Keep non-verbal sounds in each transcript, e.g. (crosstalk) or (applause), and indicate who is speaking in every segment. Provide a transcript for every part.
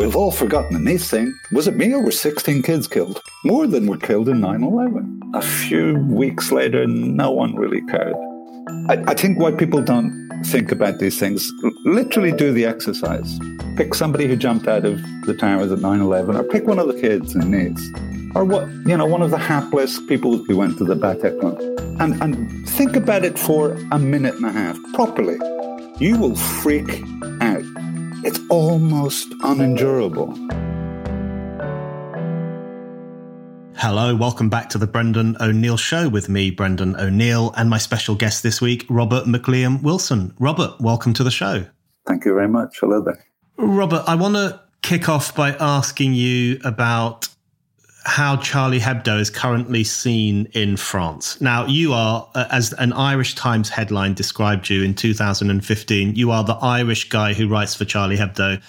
Speaker 1: We've all forgotten the Nice thing. Was it me or were 16 kids killed? More than were killed in 9 11. A few weeks later, no one really cared. I, I think why people don't think about these things, literally do the exercise. Pick somebody who jumped out of the towers at 9 11, or pick one of the kids in Nice, or what, you know, one of the hapless people who went to the Bataclan, and, and think about it for a minute and a half properly. You will freak out. It's almost unendurable.
Speaker 2: Hello, welcome back to the Brendan O'Neill Show with me, Brendan O'Neill, and my special guest this week, Robert McLiam Wilson. Robert, welcome to the show.
Speaker 1: Thank you very much. Hello there.
Speaker 2: Robert, I want to kick off by asking you about how Charlie Hebdo is currently seen in France. Now, you are, uh, as an Irish Times headline described you in 2015, you are the Irish guy who writes for Charlie Hebdo.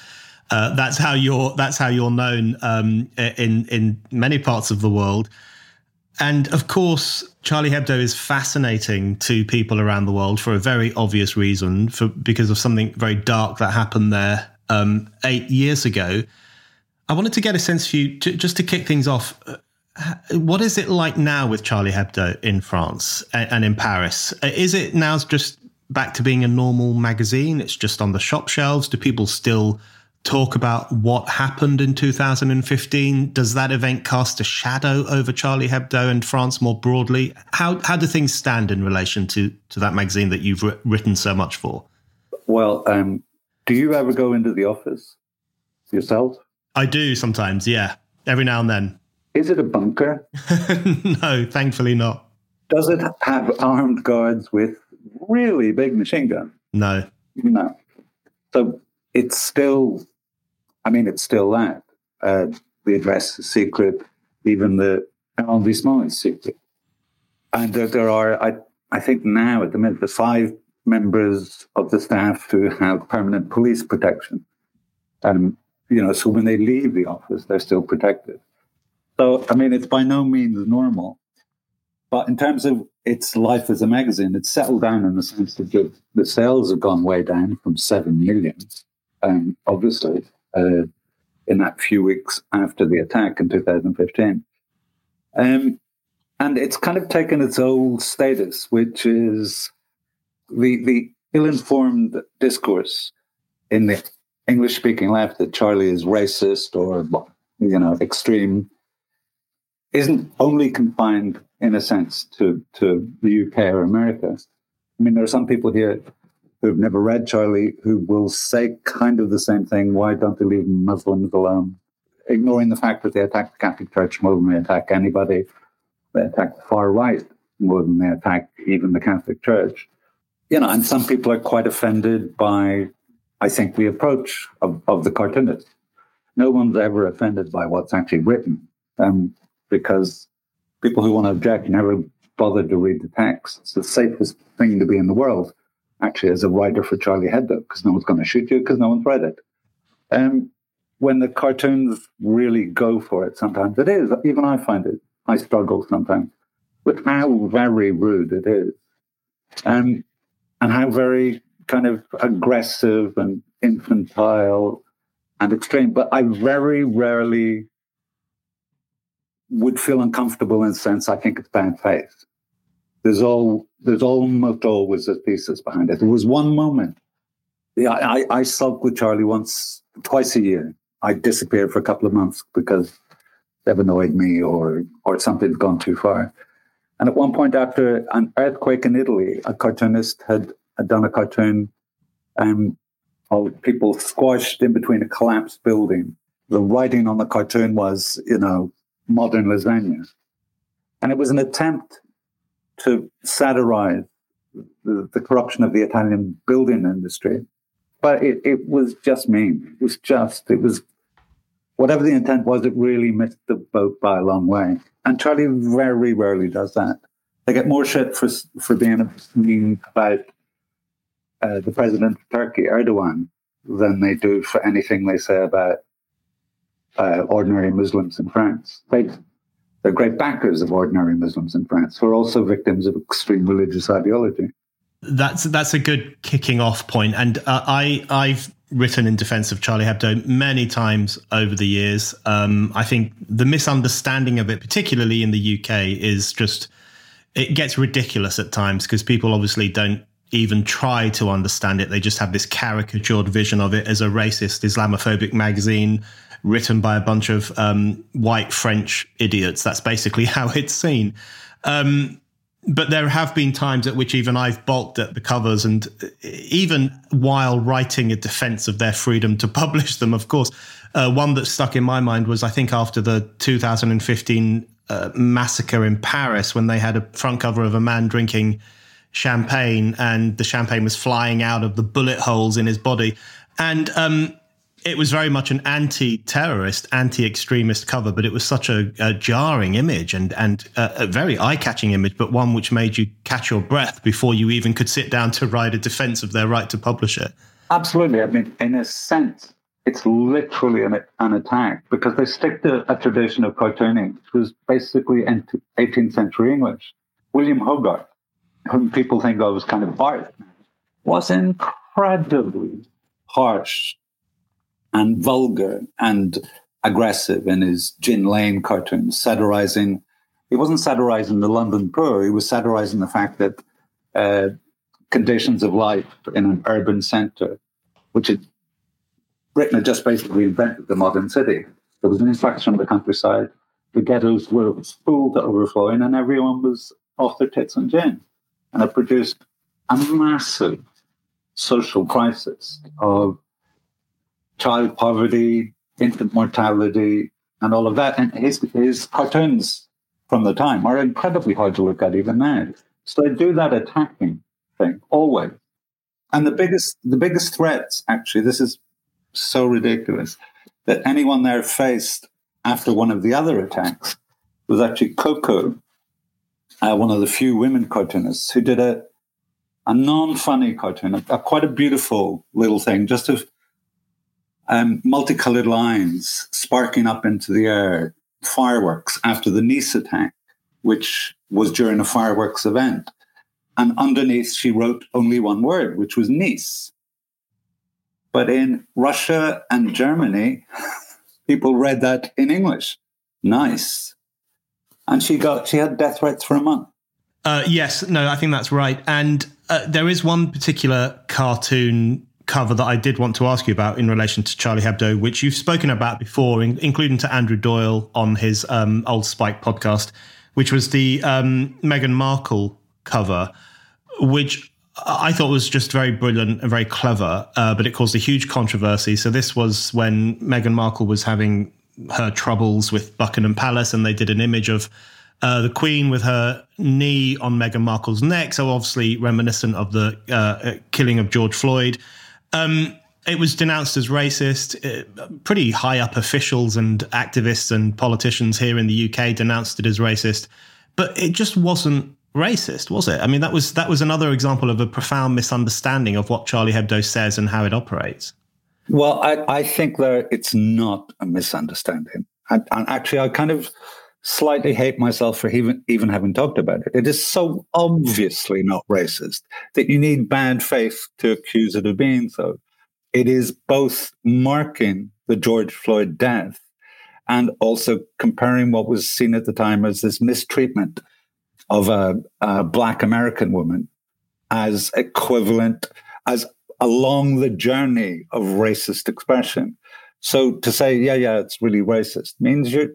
Speaker 2: Uh, that's how you're. That's how you're known um, in in many parts of the world. And of course, Charlie Hebdo is fascinating to people around the world for a very obvious reason, for because of something very dark that happened there um, eight years ago. I wanted to get a sense for you, just to kick things off. Uh, what is it like now with Charlie Hebdo in France and in Paris? Uh, is it now just back to being a normal magazine? It's just on the shop shelves. Do people still talk about what happened in 2015? Does that event cast a shadow over Charlie Hebdo and France more broadly? How how do things stand in relation to to that magazine that you've written so much for?
Speaker 1: Well, um, do you ever go into the office yourself?
Speaker 2: I do sometimes, yeah. Every now and then.
Speaker 1: Is it a bunker? (laughs)
Speaker 2: no, thankfully not.
Speaker 1: Does it have armed guards with really big machine guns?
Speaker 2: No.
Speaker 1: No. So it's still, I mean, it's still that. Uh, the address is secret, even the arrondissement is secret. And uh, there are, I, I think now at the minute, the five members of the staff who have permanent police protection. Um, you know, so when they leave the office, they're still protected. So, I mean, it's by no means normal. But in terms of its life as a magazine, it's settled down in the sense that the, sales have gone way down from 7 million, um, obviously, uh, in that few weeks after the attack in 2015. Um, and it's kind of taken its old status, which is the, the ill informed discourse in the English speaking left that Charlie is racist or, you know, extreme isn't only confined, in a sense, to, to the UK or America. I mean, there are some people here who've never read Charlie who will say kind of the same thing. Why don't they leave Muslims alone? Ignoring the fact that they attack the Catholic Church more than they attack anybody. They attack the far right more than they attack even the Catholic Church. You know, and some people are quite offended by I think, the approach of, of the cartoonist. No one's ever offended by what's actually written um, because people who want to object never bothered to read the text. It's the safest thing to be in the world, actually, as a writer for Charlie Hebdo, because no one's going to shoot you because no one's read it. Um, when the cartoons really go for it, sometimes it is. Even I find it. I struggle sometimes with how very rude it is, um, and how very kind of aggressive and infantile and extreme. But I very rarely would feel uncomfortable in the sense I think it's bad faith. There's all there's almost always a thesis behind it. There was one moment. Yeah, I, I sulked with Charlie once, twice a year. I disappeared for a couple of months because they've annoyed me or or something's gone too far. And at one point after an earthquake in Italy, a cartoonist had had done a cartoon um, of people squashed in between a collapsed building. The writing on the cartoon was, you know, modern lasagna. And it was an attempt to satirize the, the corruption of the Italian building industry. But it, it was just mean. It was just, it was whatever the intent was, it really missed the boat by a long way. And Charlie very rarely does that. They get more shit for for being mean about uh, the president of Turkey, Erdogan, than they do for anything they say about uh, ordinary Muslims in France. They, they're great backers of ordinary Muslims in France who are also victims of extreme religious ideology.
Speaker 2: That's that's a good kicking off point, and uh, I I've written in defense of Charlie Hebdo many times over the years. Um, I think the misunderstanding of it, particularly in the UK, is just it gets ridiculous at times because people obviously don't even try to understand it. They just have this caricatured vision of it as a racist Islamophobic magazine written by a bunch of um, white French idiots. That's basically (laughs) how it's seen. Um, but there have been times at which even I've balked at the covers, and even while writing a defense of their freedom to (laughs) publish them, of course. Uh, one that stuck in my mind was I think after the 2015 uh, massacre in Paris when they had a front cover of a man drinking champagne and the champagne was flying out of the bullet holes in his body. And um, it was very much an anti-terrorist, anti-extremist cover, but it was such a, a jarring image and and a, a very eye-catching image, but one which made you catch your breath before you even could sit down to write a defense of their right to publish it.
Speaker 1: Absolutely. I mean, in a sense, it's literally an, an attack because they stick to a tradition of cartooning, which was basically 18th century English. William Hogarth, whom people think of as kind of Bart, was incredibly harsh and vulgar and aggressive in his Gin Lane cartoons, satirizing. He wasn't satirizing the London poor. He was satirizing the fact that uh, conditions of life in an urban centre, which had, Britain had just basically invented the modern city. There was an influx from the countryside. The ghettos were full to overflowing, and everyone was off their tits and gin. And it produced a massive social crisis of child poverty, infant mortality, and all of that. And his, his cartoons from the time are incredibly hard to look at even now. So they do that attacking thing always. And the biggest, the biggest threats, actually, this is so ridiculous that anyone there faced after one of the other attacks was actually Coco, uh, one of the few women cartoonists who did a a non-funny cartoon, a, a, quite a beautiful little thing, just of um, multicolored lines sparking up into the air, fireworks after the Nice attack, which was during a fireworks event. And underneath, she wrote only one word, which was Nice. But in Russia and Germany, (laughs) people read that in English. Nice. And she got she had death threats for a month.
Speaker 2: Uh, yes, no, I think that's right. And uh, there is one particular cartoon cover that I did want to ask you about in relation to Charlie Hebdo, which you've spoken about before, in, including to Andrew Doyle on his um, Old Spike podcast, which was the um, Meghan Markle cover, which I thought was just very brilliant and very clever, uh, but it caused a huge controversy. So this was when Meghan Markle was having her troubles with Buckingham Palace, and they did an image of uh, the Queen with her knee on Meghan Markle's neck, so obviously reminiscent of the uh, killing of George Floyd. Um, it was denounced as racist. Uh, pretty high up officials and activists and politicians here in the UK denounced it as racist, but it just wasn't racist, was it? I mean, that was that was another example of a profound misunderstanding of what Charlie Hebdo says and how it operates.
Speaker 1: Well, I, I think that it's not a misunderstanding. And, and actually, I kind of slightly hate myself for even even having talked about it. It is so obviously not racist that you need bad faith to accuse it of being so. It is both marking the George Floyd death and also comparing what was seen at the time as this mistreatment of a, a black American woman as equivalent as along the journey of racist expression. So to say, yeah, yeah, it's really racist means you're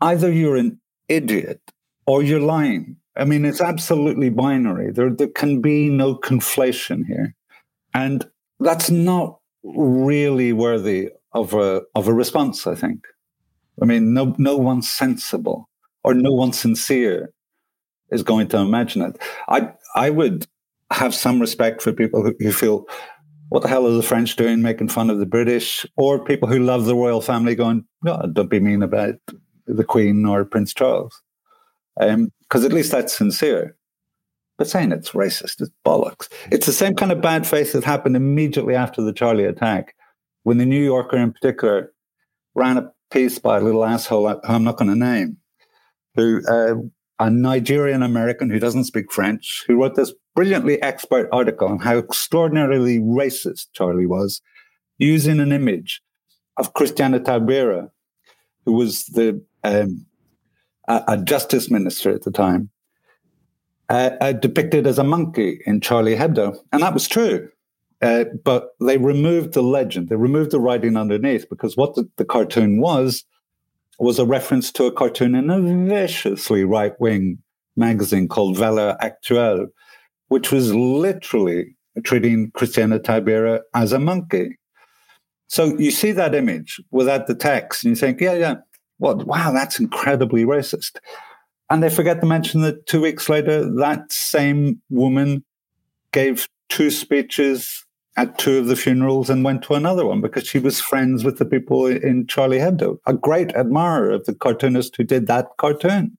Speaker 1: either you're an idiot or you're lying. I mean, it's absolutely binary. There, there can be no conflation here. And that's not really worthy of a, of a response, I think. I mean, no, no one sensible or no one sincere is going to imagine it. I I would have some respect for people who, who feel, what the hell are the French doing, making fun of the British, or people who love the royal family, going, no, don't be mean about the Queen or Prince Charles, because um, at least that's sincere. But saying it's racist is bollocks. It's the same kind of bad faith that happened immediately after the Charlie attack, when the New Yorker in particular ran a piece by a little asshole who I'm not going to name, who uh, a Nigerian American who doesn't speak French, who wrote this brilliantly expert article on how extraordinarily racist Charlie was, using an image of Christiane Taubira, who was the um, a, a, justice minister at the time, uh, uh, depicted as a monkey in Charlie Hebdo, and that was true. Uh, but they removed the legend, they removed the writing underneath because what the, the cartoon was was a reference to a cartoon in a viciously right wing magazine called Valeurs Actuelles, which was literally treating Christiane Taubira as a monkey. So you see that image without the text, and you think, yeah, yeah, well, wow, that's incredibly racist. And they forget to mention that two weeks later, that same woman gave two speeches at two of the funerals and went to another one because she was friends with the people in Charlie Hebdo, a great admirer of the cartoonist who did that cartoon.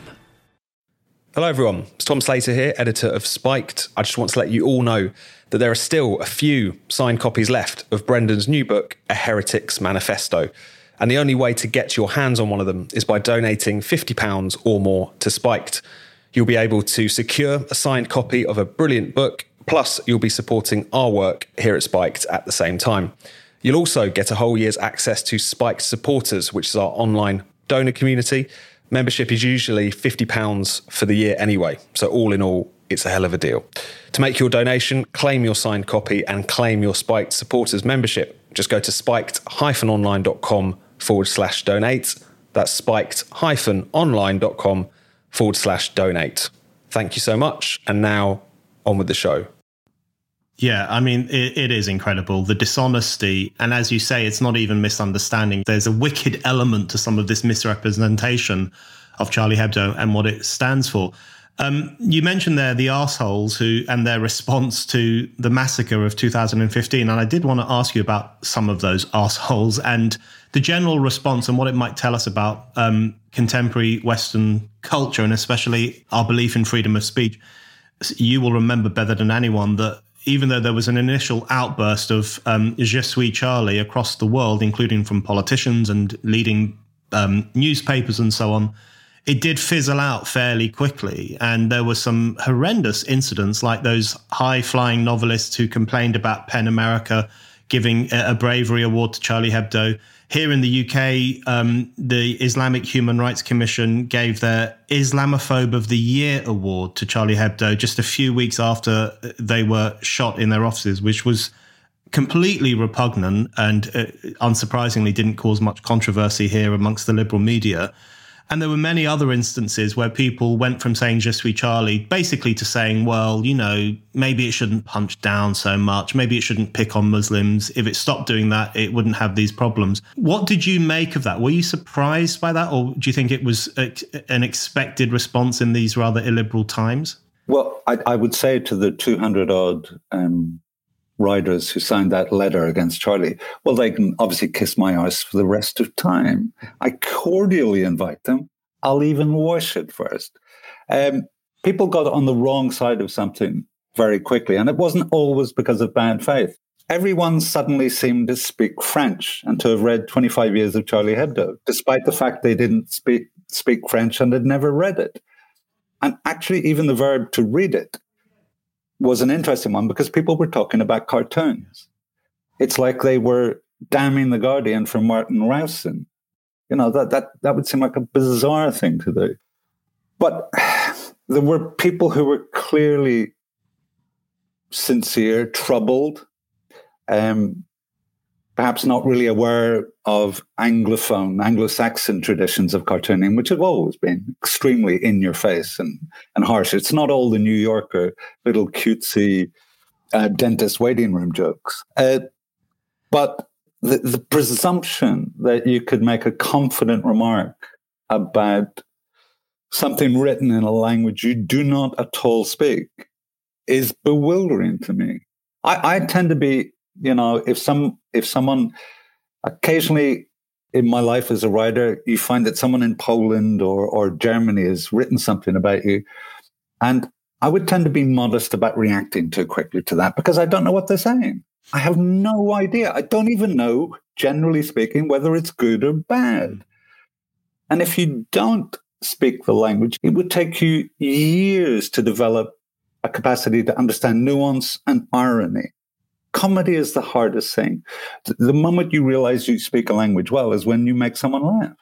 Speaker 3: Hello, everyone. It's Tom Slater here, editor of Spiked. I just want to let you all know that there are still a few signed copies left of Brendan's new book, A Heretic's Manifesto. And the only way to get your hands on one of them is by donating £50 or more to Spiked. You'll be able to secure a signed copy of a brilliant book, plus, you'll be supporting our work here at Spiked at the same time. You'll also get a whole year's access to Spiked Supporters, which is our online donor community Membership is usually £50 for the year anyway. So, all in all, it's a hell of a deal. To make your donation, claim your signed copy, and claim your Spiked supporters membership, just go to spiked online.com forward slash donate. That's spiked online.com forward slash donate. Thank you so much. And now on with the show.
Speaker 2: Yeah, I mean, it, it is incredible. The dishonesty. And as you say, it's not even misunderstanding. There's a wicked element to some of this misrepresentation of Charlie Hebdo and what it stands for. Um, you mentioned there the assholes who and their response to the massacre of 2015, and I did want to ask you about some of those assholes and the general response and what it might tell us about um, contemporary Western culture and especially our belief in freedom of speech. You will remember better than anyone that even though there was an initial outburst of um, Je suis Charlie across the world, including from politicians and leading um, newspapers and so on, it did fizzle out fairly quickly. And there were some horrendous incidents like those high flying novelists who complained about PEN America giving a bravery award to Charlie Hebdo here in the UK, um, the Islamic Human Rights Commission gave their Islamophobe of the Year award to Charlie Hebdo just a few weeks after they were shot in their offices, which was completely repugnant and uh, unsurprisingly didn't cause much controversy here amongst the liberal media. And there were many other instances where people went from saying Je suis Charlie basically to saying, well, you know, maybe it shouldn't punch down so much. Maybe it shouldn't pick on Muslims. If it stopped doing that, it wouldn't have these problems. What did you make of that? Were you surprised by that? Or do you think it was a, an expected response in these rather illiberal times?
Speaker 1: Well, I, I would say to the 200 odd um, riders who signed that letter against Charlie, well, they can obviously kiss my ass for the rest of time. I cordially invite them. I'll even wash it first. Um, people got on the wrong side of something very quickly, and it wasn't always because of bad faith. Everyone suddenly seemed to speak French and to have read 25 years of Charlie Hebdo, despite the fact they didn't speak, speak French and had never read it. And actually, even the verb to read it was an interesting one because people were talking about cartoons. It's like they were damning the Guardian for Martin Rowson. You know, that, that, that would seem like a bizarre thing to do. But (sighs) there were people who were clearly sincere, troubled, um, perhaps not really aware of Anglophone, Anglo-Saxon traditions of cartooning, which have always been extremely in your face and, and harsh. It's not all the New Yorker little cutesy uh, dentist waiting room jokes. Uh, but the, the presumption that you could make a confident remark about something written in a language you do not at all speak is bewildering to me. I, I tend to be, you know, if some if someone occasionally in my life as a writer, you find that someone in Poland or or Germany has written something about you, and I would tend to be modest about reacting too quickly to that because I don't know what they're saying. I have no idea. I don't even know, generally speaking, whether it's good or bad. And if you don't speak the language, it would take you years to develop a capacity to understand nuance and irony. Comedy is the hardest thing. The moment you realize you speak a language well is when you make someone laugh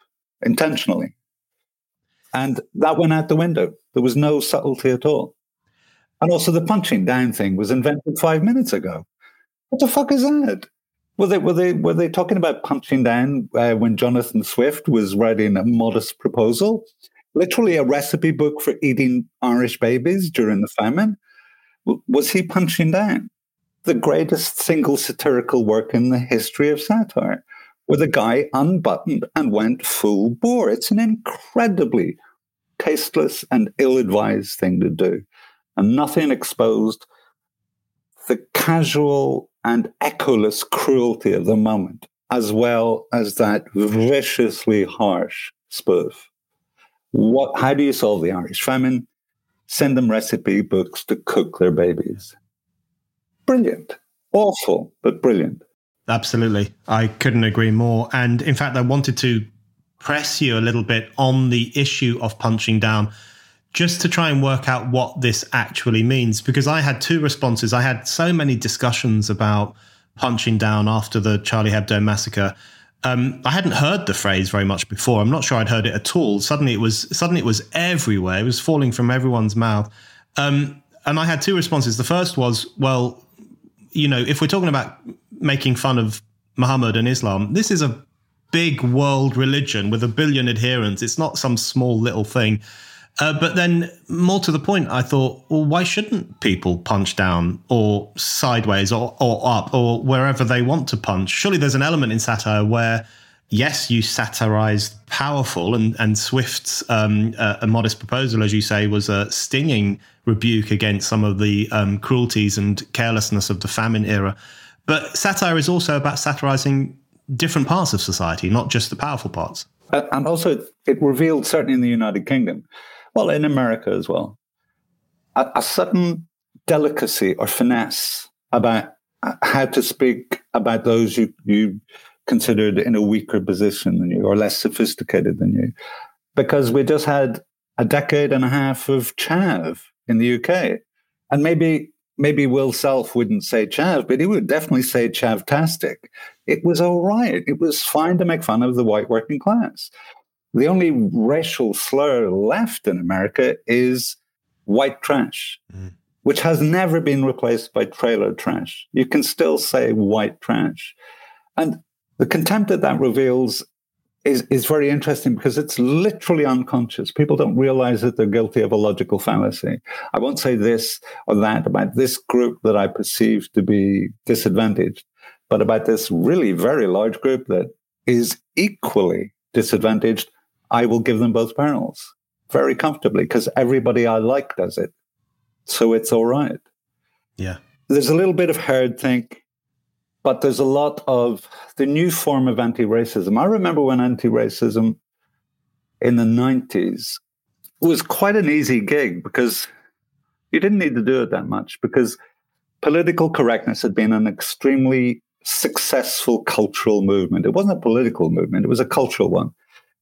Speaker 1: intentionally. And that went out the window. There was no subtlety at all. And also, the punching down thing was invented five minutes ago. What the fuck is that? Were they were they were they talking about punching down uh, when Jonathan Swift was writing a modest proposal? literally a recipe book for eating Irish babies during the famine. Was he punching down? The greatest single satirical work in the history of satire, where the guy unbuttoned and went full bore. It's an incredibly tasteless and ill advised thing to do. And nothing exposed the casual and echoless cruelty of the moment, as well as that viciously harsh spoof. What? How do you solve the Irish famine? Send them recipe books to cook their babies. Brilliant. Awful, but brilliant.
Speaker 2: Absolutely. I couldn't agree more. And in fact, I wanted to press you a little bit on the issue of punching down just to try and work out what this actually means because I had two responses. I had so many discussions about punching down after the Charlie Hebdo massacre um, I hadn't heard the phrase very much before. I'm not sure I'd heard it at all. Suddenly it was suddenly it was everywhere. It was falling from everyone's mouth. Um, and I had two responses. The first was, well, you know, if we're talking about making fun of Muhammad and Islam, this is a big world religion with a billion adherents. It's not some small little thing. Uh, but then, more to the point, I thought, well, why shouldn't people punch down or sideways or, or up or wherever they want to punch? Surely there's an element in satire where, yes, you satirized powerful, and, and Swift's um, uh, a modest proposal, as you say, was a stinging rebuke against some of the um, cruelties and carelessness of the famine era. But satire is also about satirizing different parts of society, not just the powerful parts.
Speaker 1: And also, it revealed, certainly in the United Kingdom, well, in America as well, a, a sudden delicacy or finesse about how to speak about those you, you considered in a weaker position than you or less sophisticated than you. Because we just had a decade and a half of chav in the UK. And maybe maybe Will Self wouldn't say chav, but he would definitely say chavtastic. It was all right. It was fine to make fun of the white working class. The only racial slur left in America is white trash, mm. which has never been replaced by trailer trash. You can still say white trash. And the contempt that that reveals is, is very interesting because it's literally unconscious. People don't realize that they're guilty of a logical fallacy. I won't say this or that about this group that I perceive to be disadvantaged, but about this really very large group that is equally disadvantaged I will give them both barrels very comfortably because everybody I like does it. So it's all right.
Speaker 2: Yeah.
Speaker 1: There's a little bit of herd think, but there's a lot of the new form of anti racism. I remember when anti racism in the 90s was quite an easy gig because you didn't need to do it that much because political correctness had been an extremely successful cultural movement. It wasn't a political movement, it was a cultural one.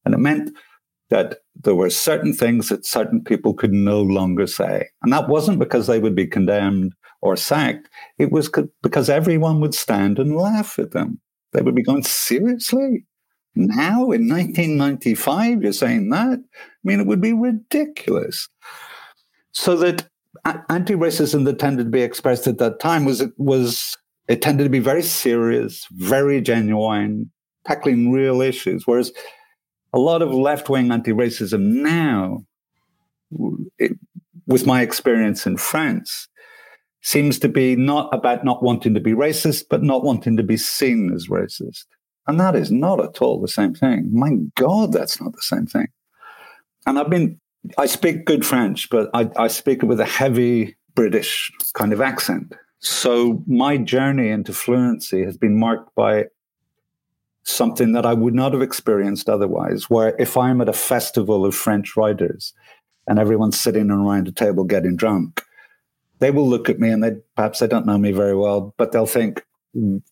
Speaker 1: And it meant that there were certain things that certain people could no longer say. And that wasn't because they would be condemned or sacked. It was because everyone would stand and laugh at them. They would be going, seriously? Now in 1995, you're saying that? I mean, it would be ridiculous. So that anti-racism that tended to be expressed at that time was was it tended to be very serious, very genuine, tackling real issues. Whereas a lot of left-wing anti-racism now, it, with my experience in France, seems to be not about not wanting to be racist, but not wanting to be seen as racist. And that is not at all the same thing. My God, that's not the same thing. And I've been, I speak good French, but I, I speak it with a heavy British kind of accent. So my journey into fluency has been marked by something that I would not have experienced otherwise. Where if I'm at a festival of French writers and everyone's sitting around a table getting drunk, they will look at me and they perhaps they don't know me very well, but they'll think,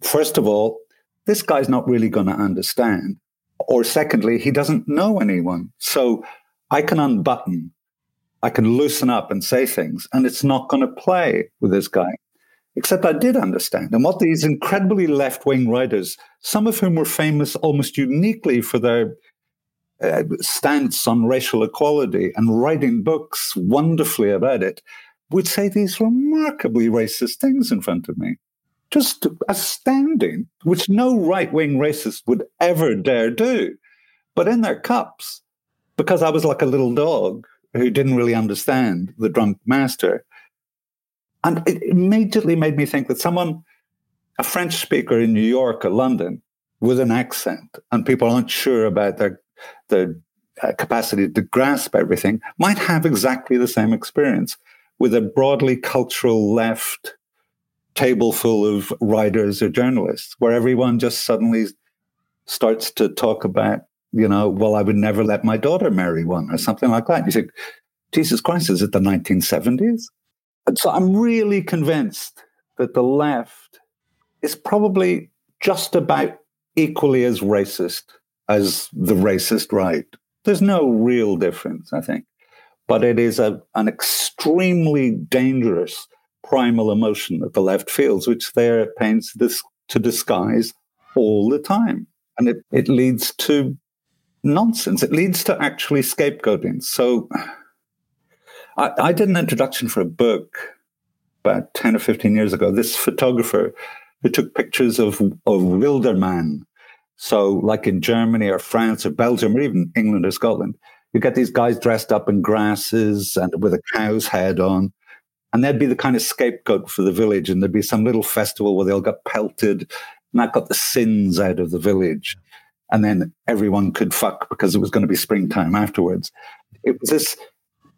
Speaker 1: first of all, this guy's not really going to understand. Or secondly, he doesn't know anyone. So I can unbutton, I can loosen up and say things, and it's not going to play with this guy. Except I did understand. And what these incredibly left wing writers, some of whom were famous almost uniquely for their uh, stance on racial equality and writing books wonderfully about it, would say these remarkably racist things in front of me. Just astounding, which no right wing racist would ever dare do. But in their cups, because I was like a little dog who didn't really understand the drunk master. And it immediately made me think that someone, a French speaker in New York or London, with an accent, and people aren't sure about their, their uh, capacity to grasp everything, might have exactly the same experience with a broadly cultural left table full of writers or journalists, where everyone just suddenly starts to talk about you know, well, I would never let my daughter marry one or something like that. You think, Jesus Christ, is it the 1970s? So I'm really convinced that the left is probably just about equally as racist as the racist right. There's no real difference, I think. But it is a, an extremely dangerous primal emotion that the left feels, which they're at pains to, to disguise all the time. And it, it leads to nonsense. It leads to actually scapegoating. So I, I did an introduction for a book about 10 or 15 years ago. This photographer who took pictures of, of Wilder Mann. So, like in Germany or France or Belgium or even England or Scotland, you get these guys dressed up in grasses and with a cow's head on. And they'd be the kind of scapegoat for the village. And there'd be some little festival where they all got pelted and that got the sins out of the village and then everyone could fuck because it was going to be springtime afterwards. It was this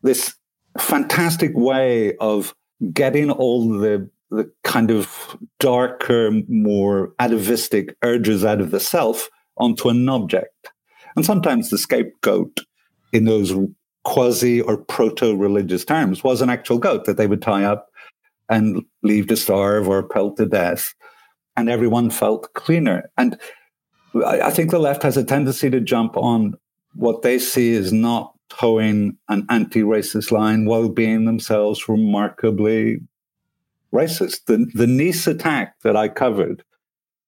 Speaker 1: this fantastic way of getting all the the kind of darker, more atavistic urges out of the self onto an object. And sometimes the scapegoat in those quasi or proto religious terms was an actual goat that they would tie up and leave to starve or pelt to death. And everyone felt cleaner. And I think the left has a tendency to jump on what they see as not toeing an anti racist line while being themselves remarkably racist. The, the Nice attack that I covered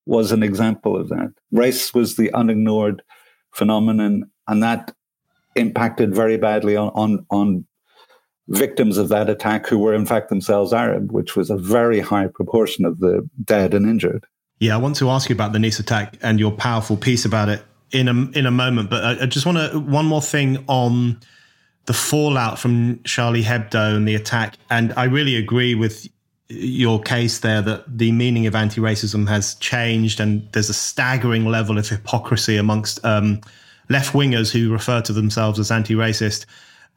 Speaker 1: was an example of that. Race was the unignored phenomenon, and that impacted very badly on, on, on victims of that attack who were, in fact, themselves Arab, which was a very high proportion of the dead and injured.
Speaker 2: Yeah, I want to ask you about the Nice attack and your powerful piece about it in a in a moment. But I, I just want to one more thing on the fallout from Charlie Hebdo and the attack. And I really agree with your case there that the meaning of anti-racism has changed, and there's a staggering level of hypocrisy amongst um, left wingers who refer to themselves as anti-racist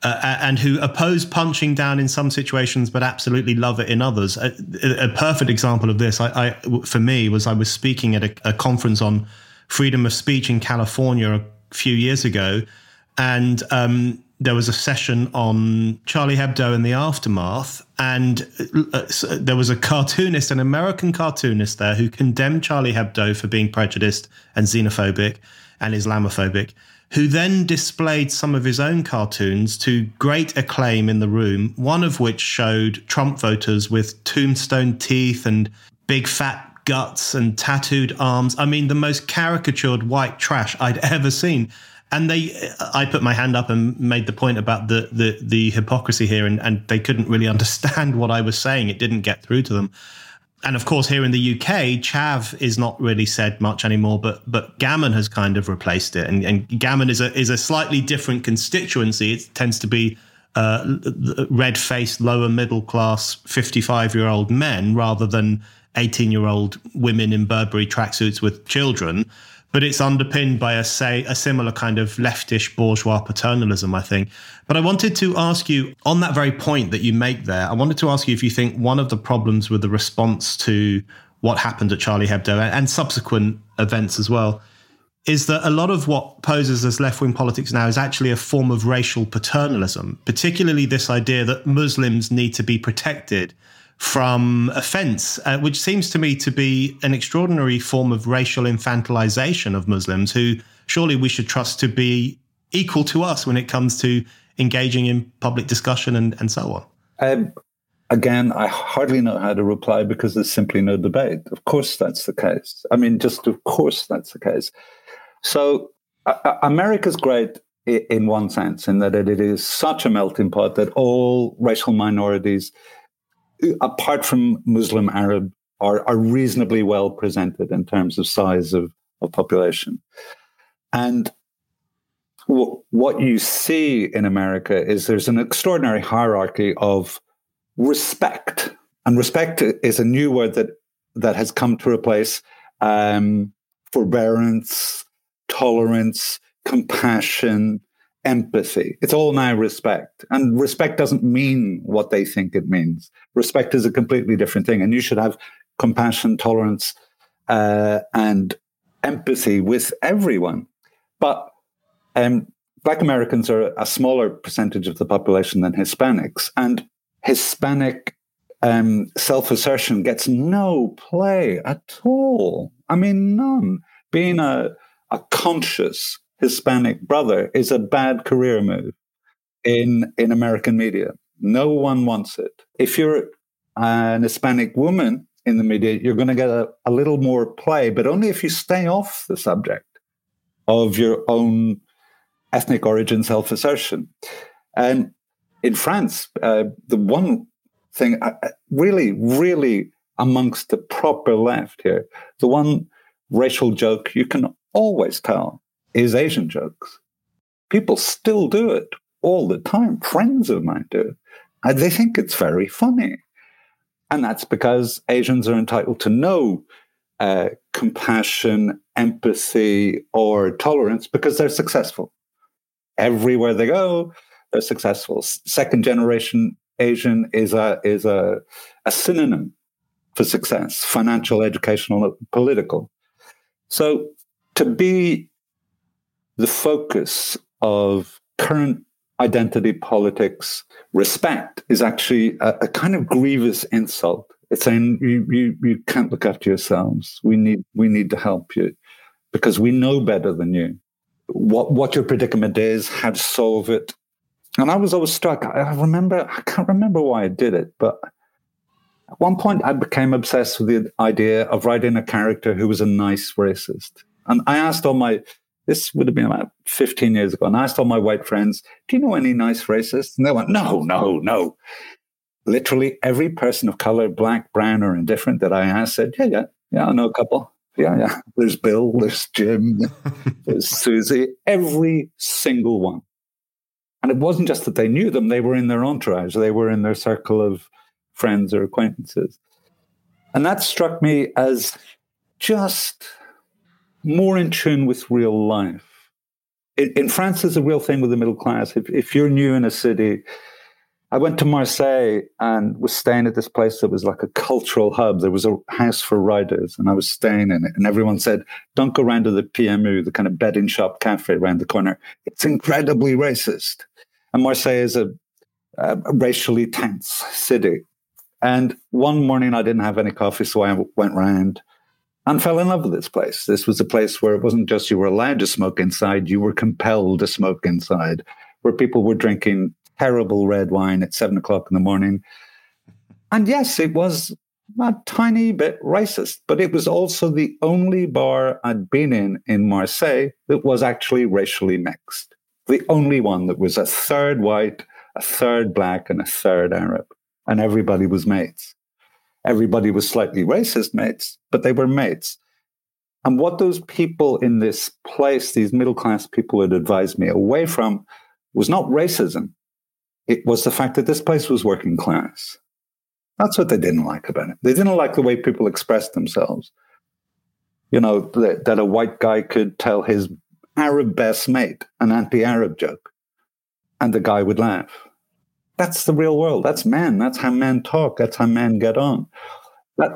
Speaker 2: uh, and who oppose punching down in some situations, but absolutely love it in others. A, a perfect example of this, I, I, for me, was I was speaking at a, a, conference on freedom of speech in California a few years ago, and um, there was a session on Charlie Hebdo and the aftermath, and uh, there was a cartoonist, an American cartoonist there, who condemned Charlie Hebdo for being prejudiced and xenophobic and Islamophobic who then displayed some of his own cartoons to great acclaim in the room, one of which showed Trump voters with tombstone teeth and big fat guts and tattooed arms. I mean, the most caricatured white trash I'd ever seen. and they i put my hand up and made the point about the the, the hypocrisy here and, and they couldn't really (laughs) understand what i was saying it didn't get through to them and of course here in the uk chav is not really said much anymore but but gammon has kind of replaced it and, and gammon is a is a slightly different constituency it tends to be uh, red faced lower middle class 55 year old men rather than 18 year old women in burberry tracksuits with children but it's underpinned by a say a similar kind of leftish bourgeois paternalism, I think. But I wanted to ask you on that very point that you make there. I wanted to ask you if you think one of the problems with the response to what happened at Charlie Hebdo and subsequent events as well is that a lot of what poses as left wing politics now is actually a form of racial paternalism, particularly this idea that Muslims need to be protected from offense, uh, which seems to me to be an extraordinary form of racial infantilization of Muslims who surely we should trust to be equal to us when it comes to engaging in public discussion and, and so on.
Speaker 1: Um, again, I hardly know how to reply because there's simply no debate. Of course, that's the case. I mean, just of course, that's the case. So, uh, America's great in one sense, in that it is such a melting pot that all racial minorities apart from Muslim Arab, are, are reasonably well presented in terms of size of, of population. And w- what you see in America is there's an extraordinary hierarchy of respect. And respect is a new word that, that has come to replace um, forbearance, tolerance, compassion, empathy. It's all now respect. And respect doesn't mean what they think it means. Respect is a completely different thing. And you should have compassion, tolerance, uh, and empathy with everyone. But um, Black Americans are a smaller percentage of the population than Hispanics. And Hispanic um, self assertion gets no play at all. I mean, none. Being a, a conscious, Hispanic brother is a bad career move in, in American media. No one wants it. If you're an Hispanic woman in the media, you're going to get a, a little more play, but only if you stay off the subject of your own ethnic origin self assertion. And in France, uh, the one thing uh, uh, really, really amongst the proper left here, the one racial joke you can always tell is Asian jokes. People still do it all the time. Friends of mine do. And they think it's very funny. And that's because Asians are entitled to no uh, compassion, empathy, or tolerance because they're successful. Everywhere they go, they're successful. Second generation Asian is a is a, a synonym for success, financial, educational, political. So to be the focus of current identity politics respect is actually a, a, kind of grievous insult. It's saying you, you you can't look after yourselves. We need we need to help you because we know better than you what what your predicament is, how to solve it. And I was always struck. I, remember I can't remember why I did it, but at one point I became obsessed with the idea of writing a character who was a nice racist. And I asked all my this would have been about 15 years ago. And I asked all my white friends, Do you know any nice racists? And they went, No, no, no. Literally every person of color, black, brown, or indifferent that I asked said, Yeah, yeah, yeah, I know a couple. Yeah, yeah. There's Bill, there's Jim, (laughs) there's Susie, every single one. And it wasn't just that they knew them, they were in their entourage, they were in their circle of friends or acquaintances. And that struck me as just more in tune with real life. In, in France, there's a real thing with the middle class. If, if you're new in a city, I went to Marseille and was staying at this place that was like a cultural hub. There was a house for writers, and I was staying in it. And everyone said, "Don't go round to the PMU, the kind of betting shop cafe around the corner. It's incredibly racist." And Marseille is a, a racially tense city. And one morning, I didn't have any coffee, so I went round and fell in love with this place. This was a place where it wasn't just you were allowed to smoke inside, you were compelled to smoke inside, where people were drinking terrible red wine at seven o'clock in the morning. And yes, it was a tiny bit racist, but it was also the only bar I'd been in in Marseille that was actually racially mixed. The only one that was a third white, a third black, and a third Arab. And everybody was mates. Everybody was slightly racist mates, but they were mates. And what those people in this place, these middle class people had advised me away from, was not racism. It was the fact that this place was working class. That's what they didn't like about it. They didn't like the way people expressed themselves. You know, that, that a white guy could tell his Arab best mate an anti Arab joke and the guy would laugh. That's the real world. That's men. That's how men talk. That's how men get on. That,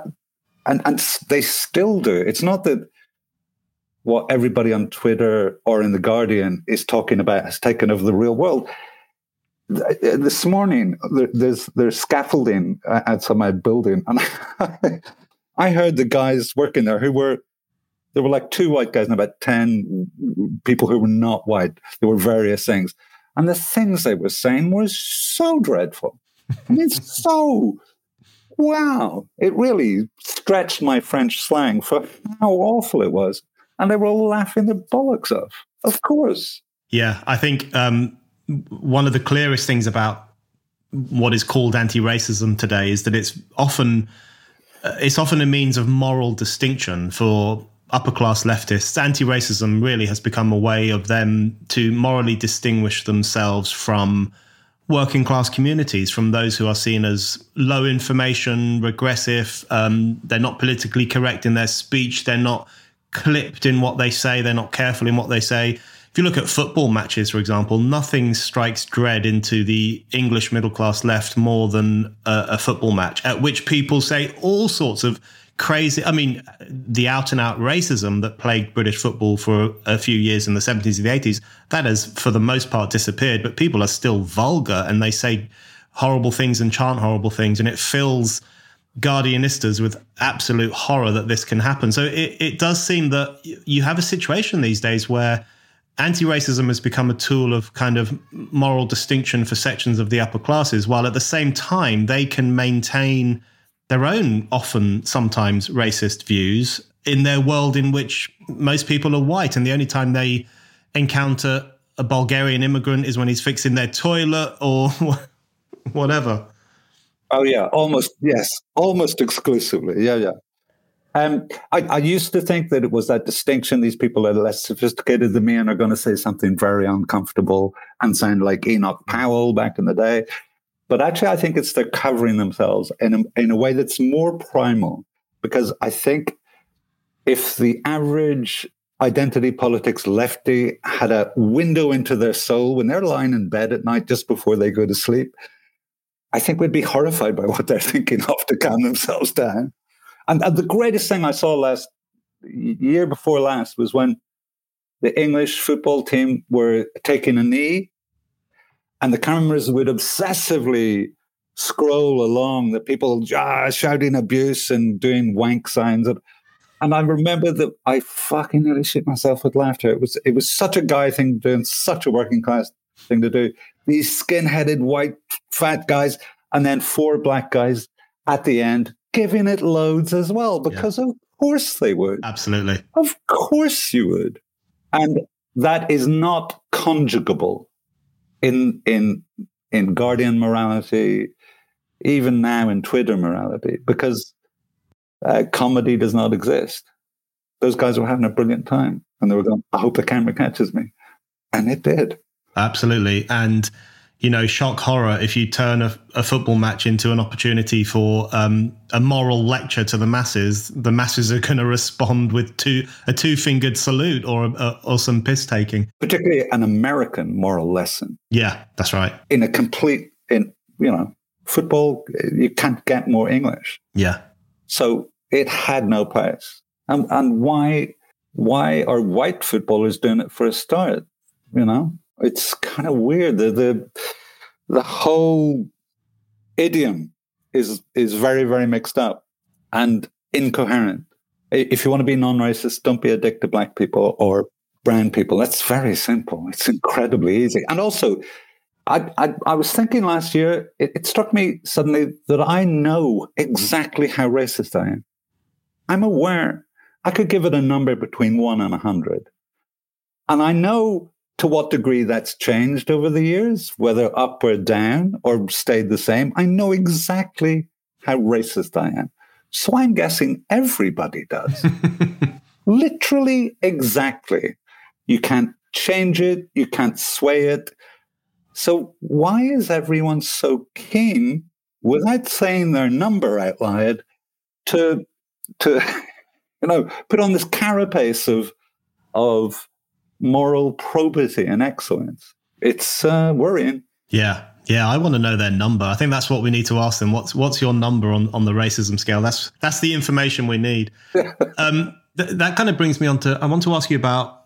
Speaker 1: and, and they still do. It's not that what everybody on Twitter or in The Guardian is talking about has taken over the real world. Uh, uh, this morning, there's there's scaffolding uh, outside my building, and (laughs) I heard the guys working there who were there were like two white guys and about ten people who were not white. There were various things, and the things they were saying were so dreadful. I mean, (laughs) so wow! It really stretched my French slang for how awful it was, and they were all laughing their bollocks off. Of course.
Speaker 2: Yeah, I think um, one of the clearest things about what is called anti-racism today is that it's often uh, it's often a means of moral distinction for upper class leftists. Anti-racism really has become a way of them to morally distinguish themselves from working class communities, from those who are seen as low information, regressive. Um, they're not politically correct in their speech. They're not clipped in what they say. They're not careful in what they say if you look at football matches, for example, nothing strikes dread into the English middle class left more than a, a football match, at which people say all sorts of crazy. I mean, the out and out racism that plagued British football for a few years in the 70s and the 80s, that has for the most part disappeared, but people are still vulgar and they say horrible things and chant horrible things. And it fills Guardianistas with absolute horror that this can happen. So it, it does seem that you have a situation these days where anti racism has become a tool of kind of moral distinction for sections of the upper classes, while at the same time they can maintain their own, often sometimes racist views in their world in which most people are white. And the only time they encounter a Bulgarian immigrant is when he's fixing their toilet or (laughs) whatever.
Speaker 1: Oh, yeah, almost, yes, almost exclusively. Yeah, yeah. Um, I, I, used to think that it was that distinction. These people are less sophisticated than me and are going to say something very uncomfortable and sound like Enoch Powell back in the day. But actually, I think it's they're covering themselves in a, in a way that's more primal. Because I think if the average identity politics lefty had a window into their soul when they're lying in bed at night just before they go to sleep, I think we'd be horrified by what they're (laughs) thinking of to calm themselves down. And, and the greatest thing I saw last year before last was when the English football team were taking a knee, and the cameras would obsessively scroll along the people ah, shouting abuse and doing wank signs. And, and I remember that I fucking nearly shit myself with laughter. It was it was such a guy thing doing such a working class thing to do. These skin-headed white fat guys, and then four black guys at the end giving it loads as well because yeah. of course they would.
Speaker 2: Absolutely.
Speaker 1: Of course you would. And that is not conjugable in in in Guardian morality, even now in Twitter morality, because uh, comedy does not exist. Those guys were having a brilliant time, and they were going, "I hope the camera catches me," and it did.
Speaker 2: Absolutely, and you know, shock horror if you turn a, a football match into an opportunity for um, a moral lecture to the masses. The masses are going to respond with two a two fingered salute or a, or some piss taking.
Speaker 1: Particularly an American moral lesson.
Speaker 2: Yeah, that's right.
Speaker 1: In a complete, in you know, football, you can't get more English.
Speaker 2: Yeah.
Speaker 1: So it had no place. And and why why are white footballers doing it for a start? You know, it's kind of weird. The, the the whole idiom is is very very mixed up and incoherent. If you want to be non-racist, don't be a dick to black people or brown people. That's very simple. It's incredibly easy. And also, I, I, I, was thinking last year, it, it struck me suddenly that I know exactly how racist I am. I'm aware. I could give it a number between one and a hundred. And I know to what degree that's changed over the years, whether up or down or stayed the same. I know exactly how racist I am. So I'm guessing everybody does. (laughs) Literally exactly. You can't change it, you can't sway it. So why is everyone so keen, without saying their number out loud, to to (laughs) you know put on this carapace of of moral probity and excellence? It's uh, worrying.
Speaker 2: Yeah, yeah, I want to know their number. I think that's what we need to ask them. What's what's your number on, on the racism scale? That's that's the information we need. (laughs) um, th- that kind of brings me on to I want to ask you about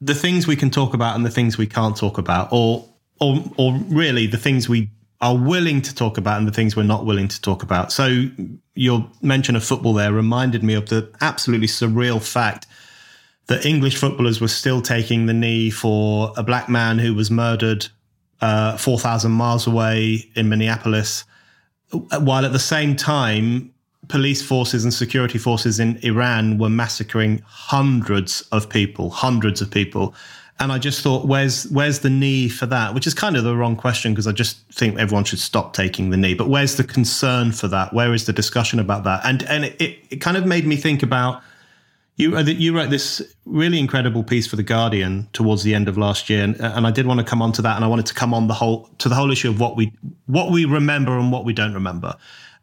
Speaker 2: the things we can talk about and the things we can't talk about, or or or really the things we are willing to talk about and the things we're not willing to talk about. So your mention of football there reminded me of the absolutely surreal fact that English footballers were still taking the knee for a black man who was murdered uh, 4,000 miles away in Minneapolis, while at the same time, police forces and security forces in Iran were massacring hundreds of people, hundreds of people. And I just thought, where's where's the knee for that? Which is kind of the wrong question because I just think everyone should stop taking the knee. But where's the concern for that? Where is the discussion about that? And and it, it kind of made me think about you uh, you wrote this really incredible piece for the Guardian towards the end of last year, and, and I did want to come on to that, and I wanted to come on the whole to the whole issue of what we what we remember and what we don't remember.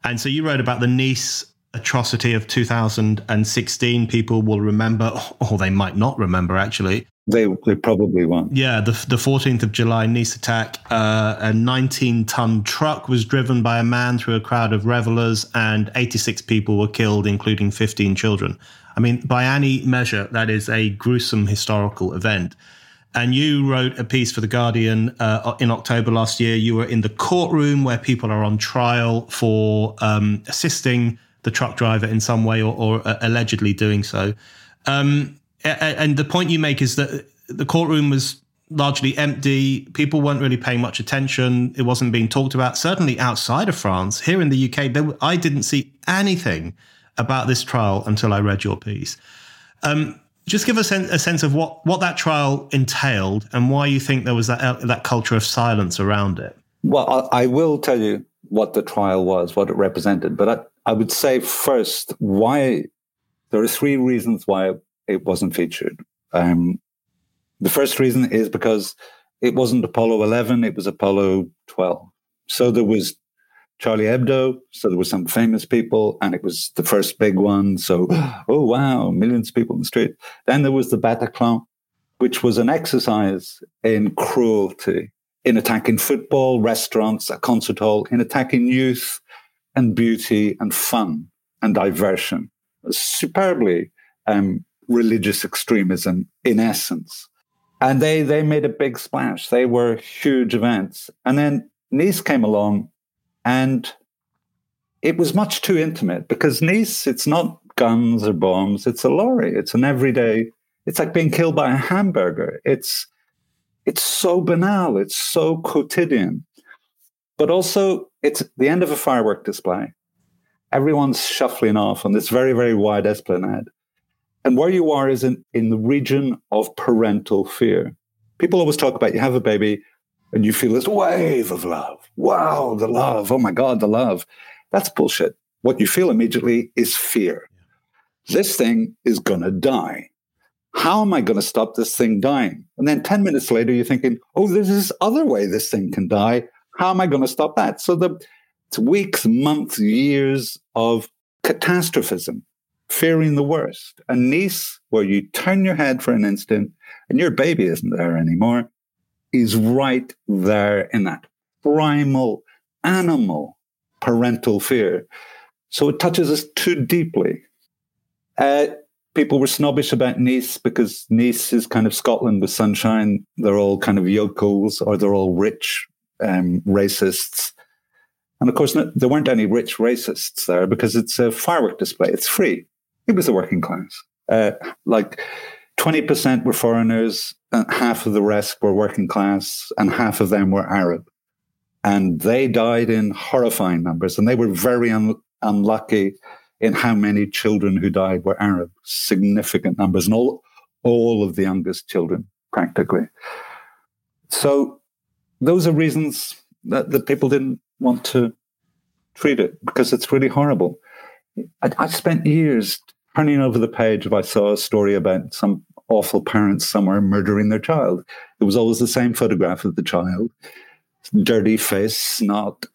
Speaker 2: And so you wrote about the Nice atrocity of 2016. People will remember, (laughs) or they might not remember actually.
Speaker 1: They, they probably won't.
Speaker 2: Yeah, the, the 14th of July Nice attack. Uh, a 19 ton truck was driven by a man through a crowd of revelers, and 86 people were killed, including 15 children. I mean, by any measure, that is a gruesome historical event. And you wrote a piece for The Guardian uh, in October last year. You were in the courtroom where people are on trial for um, assisting the truck driver in some way or, or uh, allegedly doing so. Um, and the point you make is that the courtroom was largely empty. People weren't really paying much attention. It wasn't being talked about. Certainly outside of France, here in the UK, I didn't see anything about this trial until I read your piece. Um, just give us a, sense of what, what that trial entailed and why you think there was that, uh, that culture of silence around it.
Speaker 1: Well, I, I, will tell you what the trial was, what it represented, but I, I would say first why there are three reasons why it wasn't featured. Um, the first reason is because it wasn't Apollo 11, it was Apollo 12. So there was Charlie Hebdo. So there were some famous people, and it was the first big one. So, (gasps) oh, wow, millions of people in the street. Then there was the Bataclan, which was an exercise in cruelty, in attacking football, restaurants, a concert hall, in attacking youth and beauty and fun and diversion. Superbly um, religious extremism in essence. And they, they made a big splash. They were huge events. And then Nice came along and it was much too intimate because Nice, it's not guns or bombs, it's a lorry. It's an everyday, it's like being killed by a hamburger. It's it's so banal, it's so quotidian. But also it's the end of a firework display. Everyone's shuffling off on this very, very wide esplanade. And where you are is in, in the region of parental fear. People always talk about you have a baby, and you feel this wave of love. Wow, the love. Oh my God, the love. That's bullshit. What you feel immediately is fear. This thing is going to die. How am I going to stop this thing dying? And then 10 minutes later, you're thinking, oh, there's this other way this thing can die. How am I going to stop that? So the it's weeks, months, years of catastrophism, fearing the worst. A Nice where you turn your head for an instant and your baby isn't there anymore is right there in that primal animal parental fear. So it touches us too deeply. Uh, people were snobbish about Nice because Nice is kind of Scotland with sunshine. They're all kind of yokels or they're all rich um, racists. And of course, no, there weren't any rich racists there because it's a firework display. It's free. It was the working class. Uh, like 20% were foreigners, and half of the rest were working class, and half of them were Arab. And they died in horrifying numbers, and they were very un- unlucky in how many children who died were Arab, significant numbers, and all, all of the youngest children, practically. So those are reasons that, that people didn't want to treat it because it's really horrible. I, I spent years turning over the page if I saw a story about some awful parents somewhere murdering their child. It was always the same photograph of the child, dirty face, not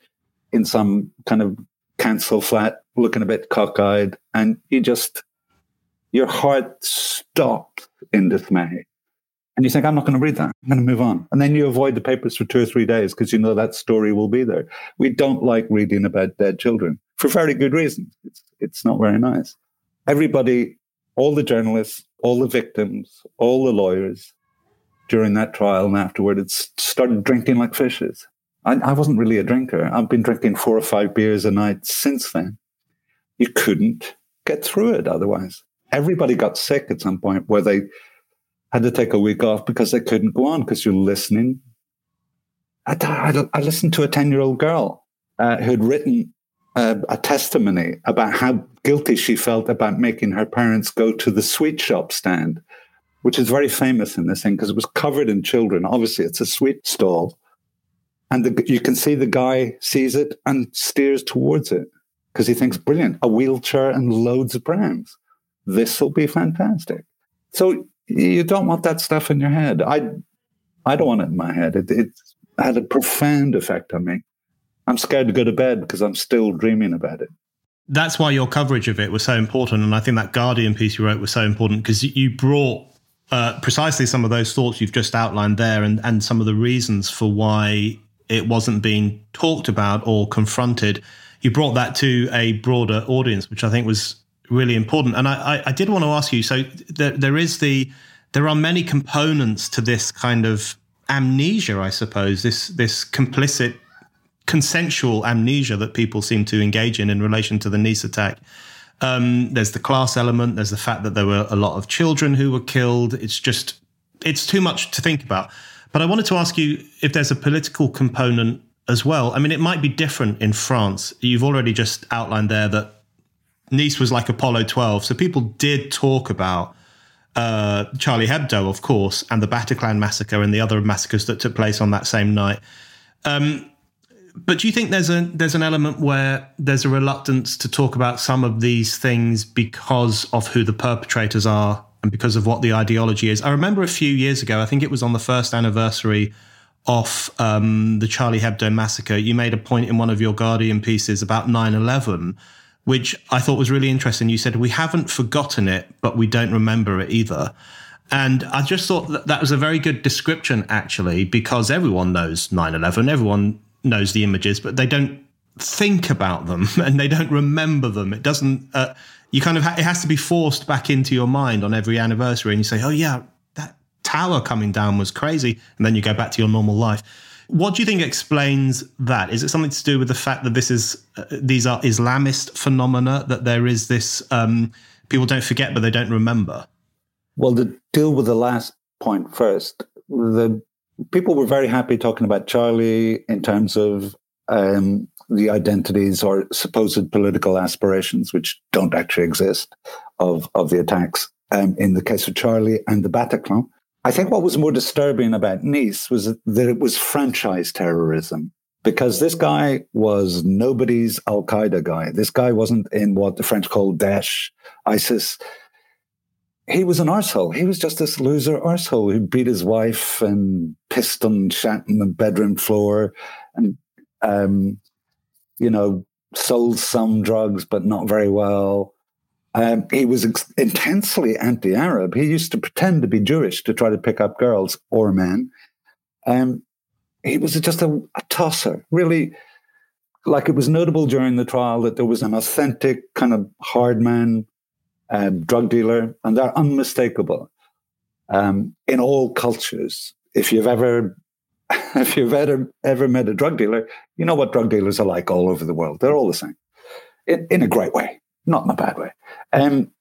Speaker 1: in some kind of council flat, looking a bit cockeyed, and you just your heart stopped in dismay. And you think, I'm not going to read that. I'm going to move on. And then you avoid the papers for two or three days because you know that story will be there. We don't like reading about dead children for very good reasons. It's, it's not very nice. Everybody, all the journalists, all the victims, all the lawyers during that trial and afterward, it started drinking like fishes. I, I wasn't really a drinker. I've been drinking four or five beers a night since then. You couldn't get through it otherwise. Everybody got sick at some point where they had to take a week off because they couldn't go on because you're listening. I, I, I, listened to a 10 year old girl uh, who had written uh, a testimony about how guilty she felt about making her parents go to the sweet shop stand, which is very famous in this thing because it was covered in children. Obviously, it's a sweet stall. And the, you can see the guy sees it and steers towards it because he thinks, brilliant, a wheelchair and loads of prams. This will be fantastic. So you don't want that stuff in your head. I, I don't want it in my head. It, it had a profound effect on me. I'm scared to go to bed because I'm still dreaming about it.
Speaker 2: That's why your coverage of it was so important. And I think that Guardian piece you wrote was so important because you brought uh, precisely some of those thoughts you've just outlined there and, and some of the reasons for why it wasn't being talked about or confronted. You brought that to a broader audience, which I think was really important. And I, I, I did want to ask you so there, there is the, there are many components to this kind of amnesia, I suppose, this, this complicit consensual amnesia that people seem to engage in in relation to the Nice attack. Um, there's the class element. There's the fact that there were a lot of children who were killed. It's just, it's too much to think about. But I wanted to ask you if there's a political component as well. I mean, it might be different in France. You've already just outlined there that Nice was like Apollo 12. So people did talk about uh, Charlie Hebdo, of course, and the Bataclan massacre and the other massacres that took place on that same night. Um, but do you think there's a there's an element where there's a reluctance to talk about some of these things because of who the perpetrators are and because of what the ideology is? I remember a few years ago, I think it was on the first anniversary of um, the Charlie Hebdo massacre, you made a point in one of your Guardian pieces about 9 11, which I thought was really interesting. You said, We haven't forgotten it, but we don't remember it either. And I just thought that that was a very good description, actually, because everyone knows 9 11. Everyone knows the images, but they don't think about them (laughs) and they don't remember them. It doesn't. Uh, you kind of ha- it has to be forced back into your mind on every anniversary, and you say, "Oh yeah, that tower coming down was crazy," and then you go back to your normal life. What do you think explains that? Is it something to do with the fact that this is uh, these are Islamist phenomena that there is this um, people don't forget but they don't remember?
Speaker 1: Well, to deal with the last point first, the people were very happy talking about Charlie in terms of um, the identities or supposed political aspirations, which don't actually exist, of, of the attacks um, in the case of Charlie and the Bataclan. I think what was more disturbing about Nice was that it was franchise terrorism because this guy was nobody's Al Qaeda guy. This guy wasn't in what the French call Daesh, ISIS he was an arsehole. He was just this loser arsehole who beat his wife and pissed and shat on the bedroom floor and, um, you know, sold some drugs, but not very well. Um, he was ex- intensely anti Arab. He used to pretend to be Jewish to try to pick up girls or men. Um, he was just a, a tosser, really. Like it was notable during the trial that there was an authentic kind of hard man um, drug dealer, and they're unmistakable um, in all cultures. If you've ever (laughs) if you've ever ever met a drug dealer, you know what drug dealers are like all over the world. They're all the same, in, in a great way, not in a bad way. Um,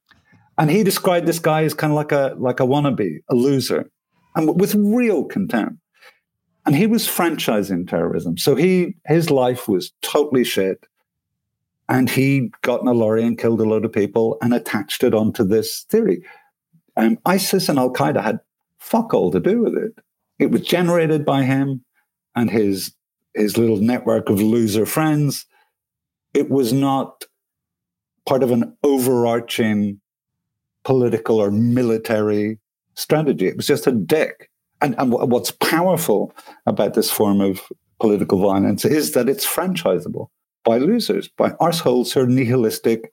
Speaker 1: And he described this guy as kind of like a like a wannabe, a loser, and with real contempt. And he was franchising terrorism. So he his life was totally shit. And he got in a lorry and killed a load of people and attached it onto this theory. Um, ISIS and Al Qaeda had fuck all to do with it. It was generated by him and his his little network of loser friends. It was not part of an overarching political or military strategy. It was just a dick. And, and what's powerful about this form of political violence is that it's franchisable by losers, by arseholes who are nihilistic,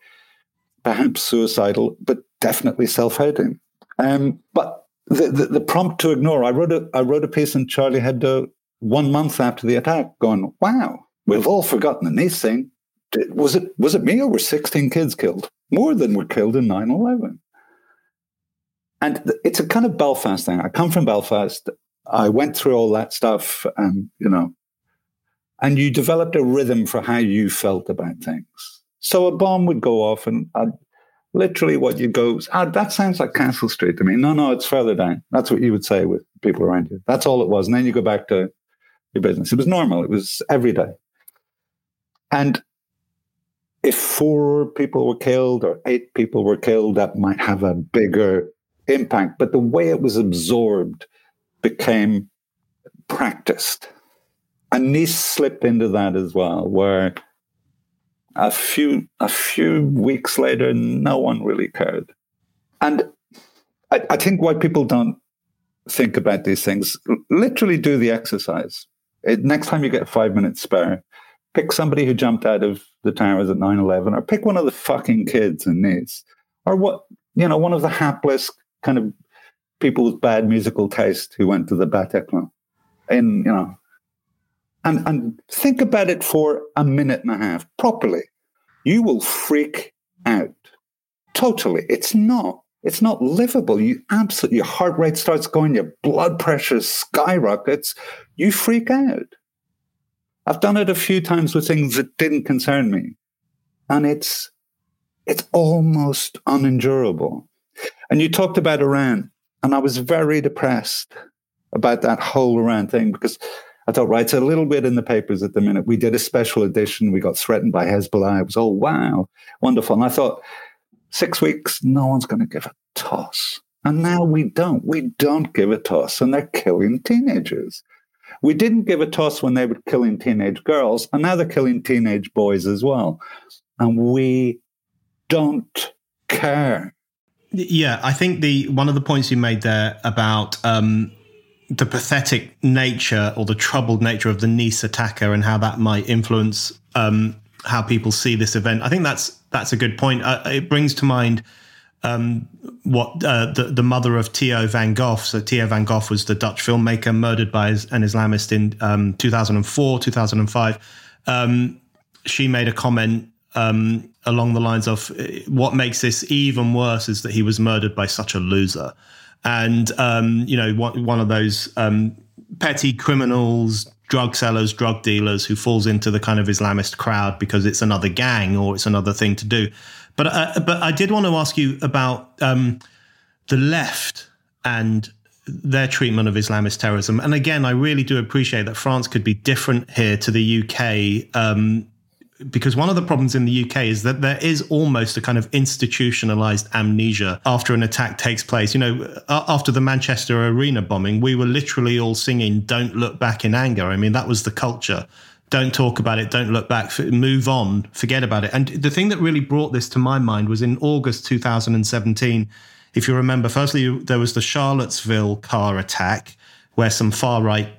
Speaker 1: perhaps suicidal, but definitely self-hating. Um, but the, the, the, prompt to ignore, I wrote a, I wrote a piece in Charlie Hebdo one month after the attack going, wow, we've all forgotten the Nice thing. Was it, was it me or were 16 kids killed? More than were killed in 9 11. And it's a kind of Belfast thing. I come from Belfast. I went through all that stuff, and you know, and you developed a rhythm for how you felt about things. So a bomb would go off, and I'd, literally what you go, ah, that sounds like Castle Street to me. No, no, it's further down. That's what you would say with people around you. That's all it was. And then you go back to your business. It was normal. It was every day. And if four people were killed or eight people were killed, that might have a bigger impact, but the way it was absorbed became practiced. And Nice slipped into that as well, where a few a few weeks later, no one really cared. And I, I think why people don't think about these things, literally do the exercise. It, next time you get five minutes spare, pick somebody who jumped out of the towers at 9-11 or pick one of the fucking kids in Nice or what you know one of the hapless kind of people with bad musical taste who went to the Bataclan. And, you know, and, and think about it for a minute and a half properly. You will freak out. Totally. It's not. It's not livable. You absolutely, your heart rate starts going, your blood pressure skyrockets. You freak out. I've done it a few times with things that didn't concern me. And it's, it's almost unendurable. And you talked about Iran, and I was very depressed about that whole Iran thing because I thought, right, it's a little bit in the papers at the minute. We did a special edition. We got threatened by Hezbollah. It was, oh, wow, wonderful. And I thought, six weeks, no one's going to give a toss. And now we don't. We don't give a toss, and they're killing teenagers. We didn't give a toss when they were killing teenage girls, and now they're killing teenage boys as well. And we don't care.
Speaker 2: Yeah, I think the one of the points you made there about um, the pathetic nature or the troubled nature of the Nice attacker and how that might influence um, how people see this event. I think that's that's a good point. Uh, it brings to mind um, what uh, the the mother of Theo van Gogh. So Theo van Gogh was the Dutch filmmaker murdered by an Islamist in um, 2004, 2005. Um, she made a comment um, along the lines of what makes this even worse is that he was murdered by such a loser. And, um, you know, one, one of those um, petty criminals, drug sellers, drug dealers who falls into the kind of Islamist crowd because it's another gang or it's another thing to do. But, uh, but I did want to ask you about um, the left and their treatment of Islamist terrorism. And again, I really do appreciate that France could be different here to the UK um, because one of the problems in the UK is that there is almost a kind of institutionalized amnesia after an attack takes place. You know, after the Manchester Arena bombing, we were literally all singing Don't Look Back in Anger. I mean, that was the culture. Don't talk about it, don't look back, move on, forget about it. And the thing that really brought this to my mind was in August 2017. If you remember, firstly, there was the Charlottesville car attack where some far right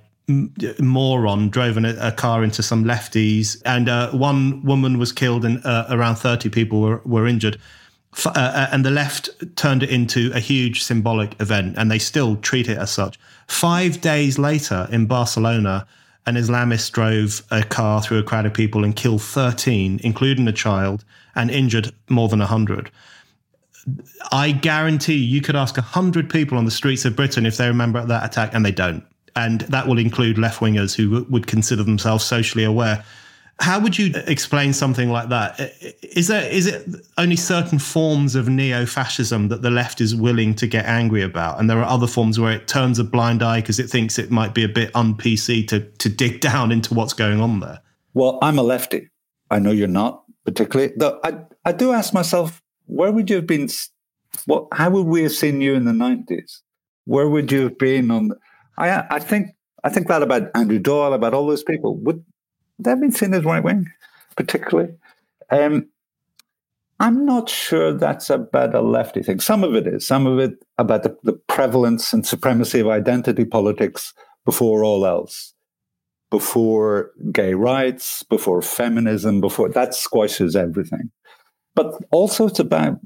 Speaker 2: moron drove a, car into some lefties, and uh, one woman was killed, and uh, around 30 people were, were injured. F- uh, uh, and the left turned it into a huge symbolic event, and they still treat it as such. Five days later in Barcelona, an Islamist drove a car through a crowd of people and killed 13, including a child, and injured more than 100. I guarantee you could ask 100 people on the streets of Britain if they remember that attack, and they don't and that will include left wingers who would consider themselves socially aware. How would you explain something like that? Is there is it only certain forms of neo-fascism that the left is willing to get angry about, and there are other forms where it turns a blind eye because it thinks it might be a bit un-PC to to dig down into what's going on there?
Speaker 1: Well, I'm a lefty. I know you're not particularly. Though I I do ask myself, where would you have been? What? How would we have seen you in the nineties? Where would you have been on? I I think I think that about Andrew Doyle, about all those people. Would they've been seen as right wing, particularly? Um, I'm not sure that's about a lefty thing. Some of it is. Some of it about the, the prevalence and supremacy of identity politics before all else, before gay rights, before feminism, before that squashes everything. But also, it's about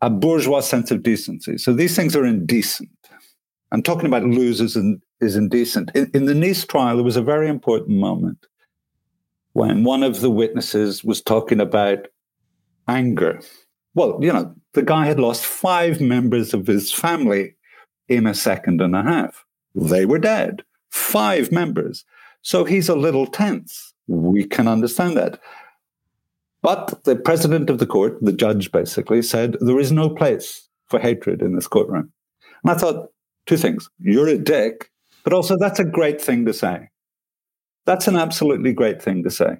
Speaker 1: a bourgeois sense of decency. So these things are indecent. I'm talking about losers and is indecent. In, in the Nice trial, there was a very important moment when one of the witnesses was talking about anger. Well, you know, the guy had lost five members of his family in a second and a half. They were dead, five members. So he's a little tense. We can understand that. But the president of the court, the judge basically, said there is no place for hatred in this courtroom. And I thought, two things. You're a dick, but also that's a great thing to say. That's an absolutely great thing to say.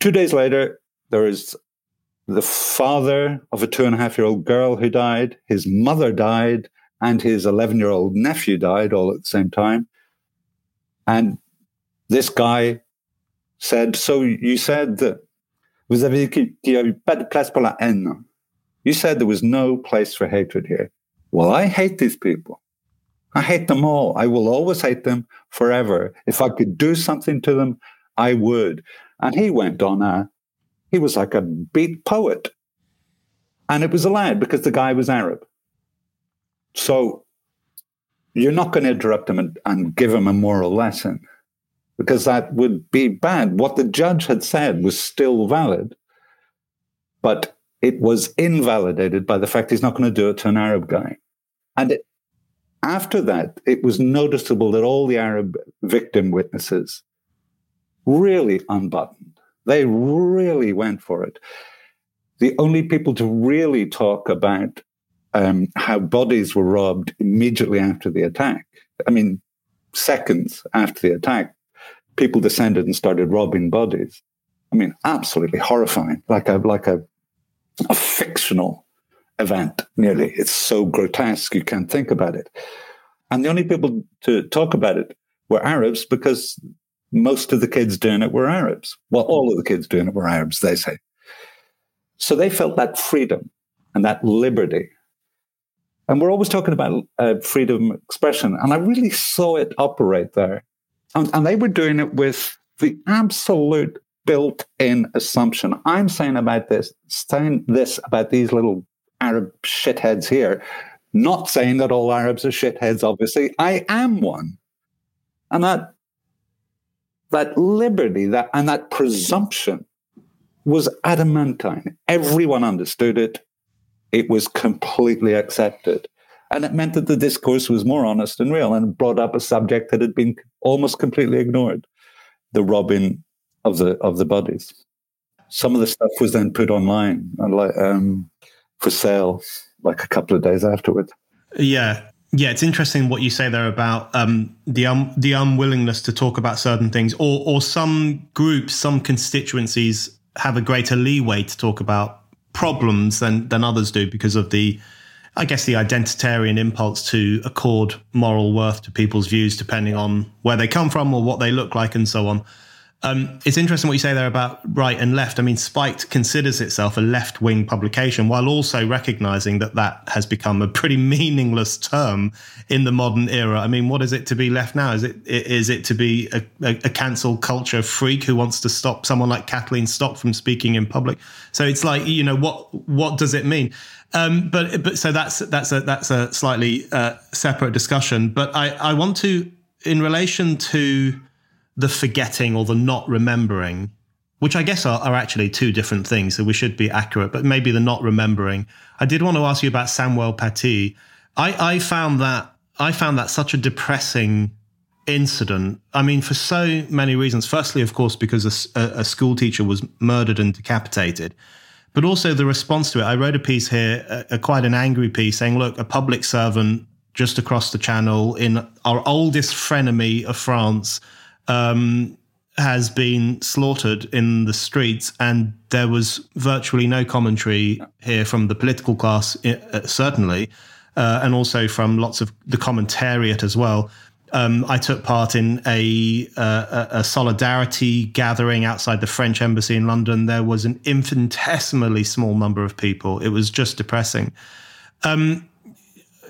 Speaker 1: Two days later, there is the father of a two and a half year old girl who died, his mother died, and his 11 year old nephew died all at the same time. And this guy said, So you said that vous place. You said there was no place for hatred here. Well, I hate these people. I hate them all. I will always hate them forever. If I could do something to them, I would. And he went on a, he was like a beat poet. And it was allowed because the guy was Arab. So you're not going to interrupt him and, and give him a moral lesson because that would be bad. What the judge had said was still valid, but it was invalidated by the fact he's not going to do it to an Arab guy. And it, after that, it was noticeable that all the Arab victim witnesses really unbuttoned. They really went for it. The only people to really talk about um, how bodies were robbed immediately after the attack, I mean, seconds after the attack, people descended and started robbing bodies. I mean, absolutely horrifying, like a like a, a fictional event, nearly. It's so grotesque, you can't think about it. And the only people to talk about it were Arabs because most of the kids doing it were Arabs. Well, all of the kids doing it were Arabs, they say. So they felt that freedom and that liberty. And we're always talking about uh, freedom of expression. And I really saw it operate there. And, and they were doing it with the absolute built in assumption. I'm saying about this, saying this about these little Arab shitheads here. Not saying that all Arabs are shitheads, obviously. I am one. And that that liberty that and that presumption was adamantine. Everyone understood it. It was completely accepted. And it meant that the discourse was more honest and real and brought up a subject that had been almost completely ignored, the robbing of the of the bodies. Some of the stuff was then put online, um, for sale like a couple of days afterwards.
Speaker 2: Yeah. Yeah, it's interesting what you say there about um, the um, the unwillingness to talk about certain things, or or some groups, some constituencies have a greater leeway to talk about problems than than others do because of the, I guess, the identitarian impulse to accord moral worth to people's views depending on where they come from or what they look like and so on. Um, it's interesting what you say there about right and left. I mean, Spiked considers itself a left wing publication while also recognizing that that has become a pretty (laughs) meaningless term in the modern era. I mean, what is it to be left now? Is it is it to be a, a, a cancel culture freak who wants to stop someone like Kathleen Stock from speaking in public? So it's like, you know, what what does it mean? Um, but but so that's that's a that's a slightly uh, separate discussion. But I I want to in relation to the forgetting or the not remembering, which I guess are, are, actually two different things. So we should be accurate, but maybe the not remembering. I did want to ask you about Samuel Paty. I, I found that I found that such a depressing incident. I mean, for so many reasons. Firstly, of course, because a, a school teacher was murdered and decapitated, but also the response to it. I wrote a piece here, a, a, quite an angry piece, saying, "Look, a public servant just across the channel in our oldest frenemy of France." Um, has been slaughtered in the streets, and there was virtually no commentary here from the political class, uh, certainly, uh, and also from lots of the commentariat as well. Um, I took part in a, uh, a, solidarity gathering outside the French embassy in London. There was an infinitesimally small number of people. It was just depressing. Um,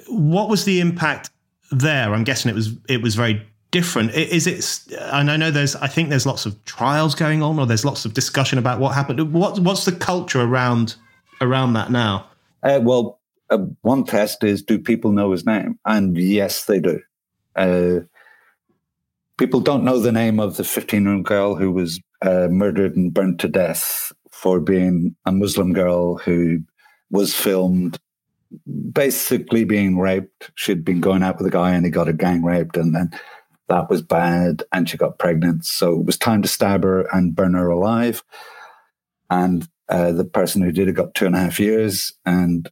Speaker 2: what was the impact there? I'm guessing it was it was very different. Is it? And I know there's. I think there's lots of trials going on, or there's lots of discussion about what happened. What what's the culture around around that now?
Speaker 1: Uh, well, uh, one test is do people know his name? And yes, they do. Uh, people don't know the name of the 15 year old girl who was uh, murdered and burnt to death for being a Muslim girl who was filmed basically being raped. She'd been going out with a guy and he got her gang raped, and then that was bad. And she got pregnant. So it was time to stab her and burn her alive. And uh, the person who did it got two and a half years. And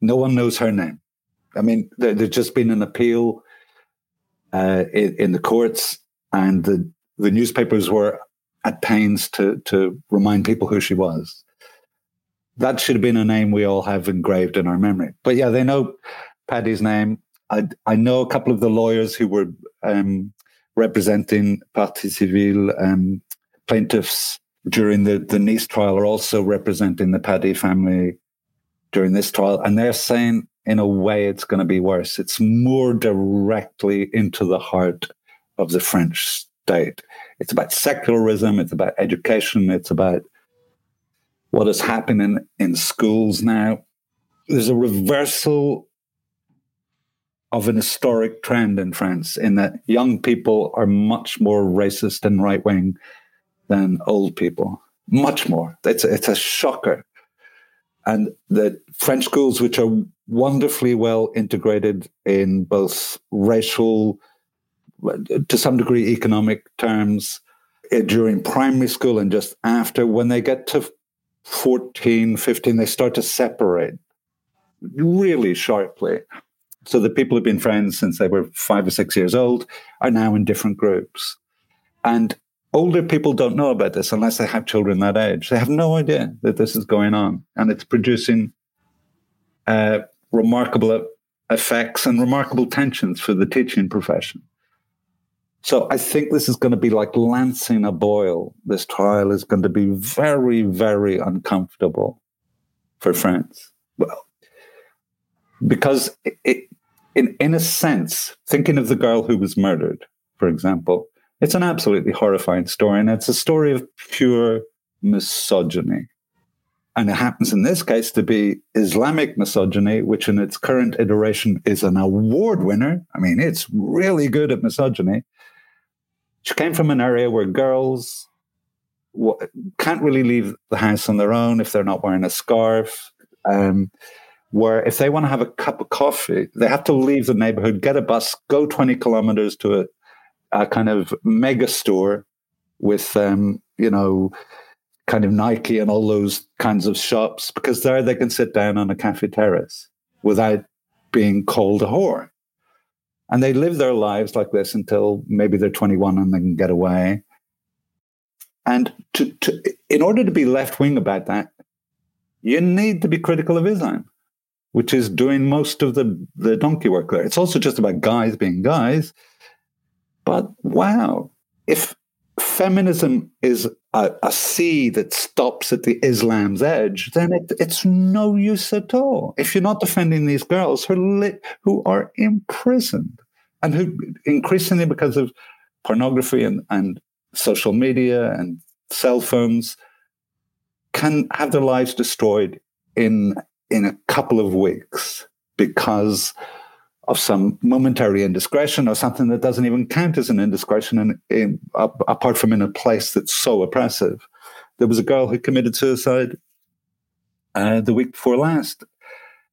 Speaker 1: no one knows her name. I mean, there, there's just been an appeal uh, in, in, the courts, and the, the newspapers were at pains to, to remind people who she was. That should have been a name we all have engraved in our memory. But yeah, they know Paty's name. I, I know a couple of the lawyers who were um, representing Partie Civile um, plaintiffs during the, the Nice trial are also representing the Paty family during this trial, and they're saying in a way it's going to be worse. It's more directly into the heart of the French state. It's about secularism, it's about education, it's about what is happening in schools now. There's a reversal of an historic trend in France in that young people are much more racist and right wing than old people. Much more. It's a, it's a shocker and the French schools, which are wonderfully well integrated in both racial, to some degree, economic terms, eh, during primary school and just after, when they get to 14, 15, they start to separate really sharply. So the people who've been friends since they were five or six years old are now in different groups. And older people don't know about this unless they have children that age. They have no idea that this is going on, and it's producing uh, remarkable effects and remarkable tensions for the teaching profession. So I think this is going to be like lancing a boil. This trial is going to be very, very uncomfortable for France. Well, because it, it, in in a sense, thinking of the girl who was murdered, for example, it's an absolutely horrifying story, and it's a story of pure misogyny. And it happens in this case to be Islamic misogyny, which in its current iteration is an award winner. I mean, it's really good at misogyny. She came from an area where girls can't really leave the house on their own if they're not wearing a scarf. Um, where if they want to have a cup of coffee, they have to leave the neighborhood, get a bus, go 20 kilometers to a, a kind of mega store with, um, you know, kind of Nike and all those kinds of shops because there they can sit down on a cafe terrace without being called a whore. And they live their lives like this until maybe they're 21 and they can get away. And to, to, in order to be left wing about that, you need to be critical of Islam, which is doing most of the, the donkey work there. It's also just about guys being guys. But wow, if feminism is a, a sea that stops at the Islam's edge, then it, it's no use at all. If you're not defending these girls who, li- who are imprisoned and who increasingly because of pornography and, and social media and cell phones can have their lives destroyed in in a couple of weeks because of some momentary indiscretion or something that doesn't even count as an indiscretion in, in, apart from in a place that's so oppressive. There was a girl who committed suicide uh, the week before last.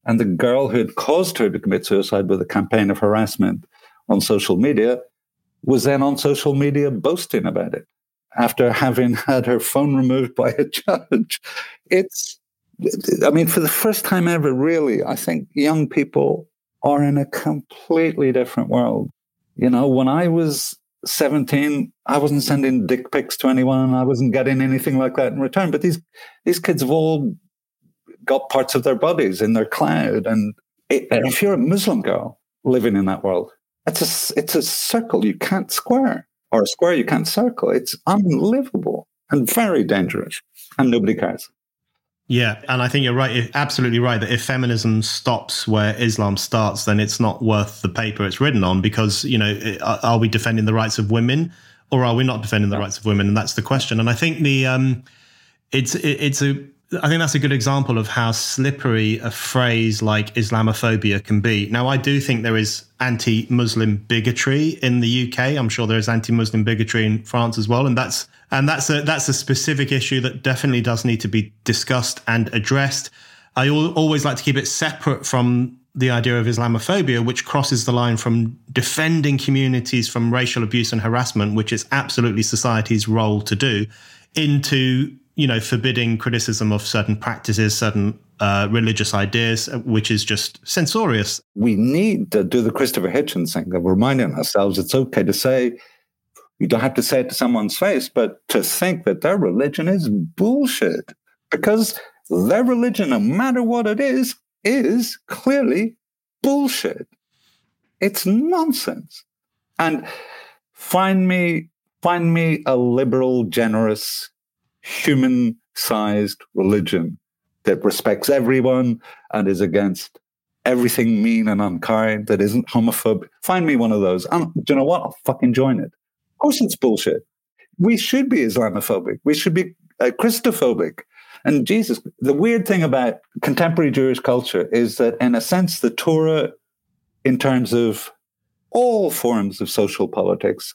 Speaker 1: And the girl who had caused her to commit suicide with a campaign of harassment on social media was then on social media boasting about it after having had her phone removed by a (laughs) judge. It's, I mean, for the first time ever, really, I think young people are in a completely different world. You know, when I was 17, I wasn't sending dick pics to anyone. I wasn't getting anything like that in return. But these these kids have all got parts of their bodies in their cloud. And it, if you're a Muslim girl living in that world, it's a it's a circle you can't square, or a square you can't circle. It's unlivable and very dangerous, and nobody cares.
Speaker 2: Yeah, and I think you're right. You're absolutely right that if feminism stops where Islam starts, then it's not worth the paper it's written on. Because you know, are we defending the rights of women, or are we not defending the rights of women? And that's the question. And I think the um, it's it's a I think that's a good example of how slippery a phrase like Islamophobia can be. Now, I do think there is anti Muslim bigotry in the UK. I'm sure there is anti Muslim bigotry in France as well. And that's and that's a that's a specific issue that definitely does need to be discussed and addressed. I always like to keep it separate from the idea of Islamophobia, which crosses the line from defending communities from racial abuse and harassment, which is absolutely society's role to do, into you know, forbidding criticism of certain practices, certain uh, religious ideas, uh, which is just censorious.
Speaker 1: We need to do the Christopher Hitchens thing of reminding ourselves it's okay to say, you don't have to say it to someone's face, but to think that their religion is bullshit. Because their religion, no matter what it is, is clearly bullshit. It's nonsense. And find me, find me a liberal, generous, human sized religion that respects everyone and is against everything mean and unkind, that isn't homophobic. Find me one of those. And do you know what? I'll fucking join it. Of course, it's bullshit. We should be Islamophobic. We should be uh, Christophobic. And Jesus, the weird thing about contemporary Jewish culture is that, in a sense, the Torah, in terms of all forms of social politics,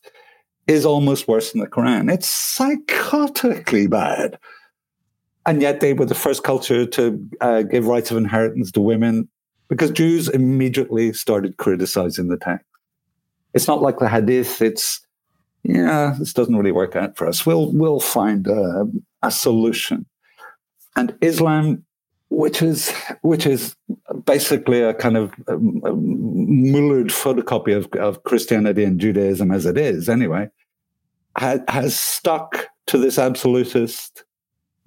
Speaker 1: is almost worse than the Quran. It's psychotically bad. And yet they were the first culture to uh, give rights of inheritance to women because Jews immediately started criticizing the text. It's not like the Hadith. It's, yeah, this doesn't really work out for us. We'll, we'll find a, a solution. And Islam, which is, which is basically a kind of um, mullered photocopy of, of Christianity and Judaism as it is, anyway, has stuck to this absolutist,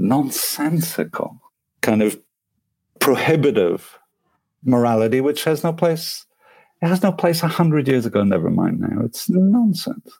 Speaker 1: nonsensical kind of prohibitive morality, which has no place. It has no place a hundred years ago. Never mind now. It's nonsense.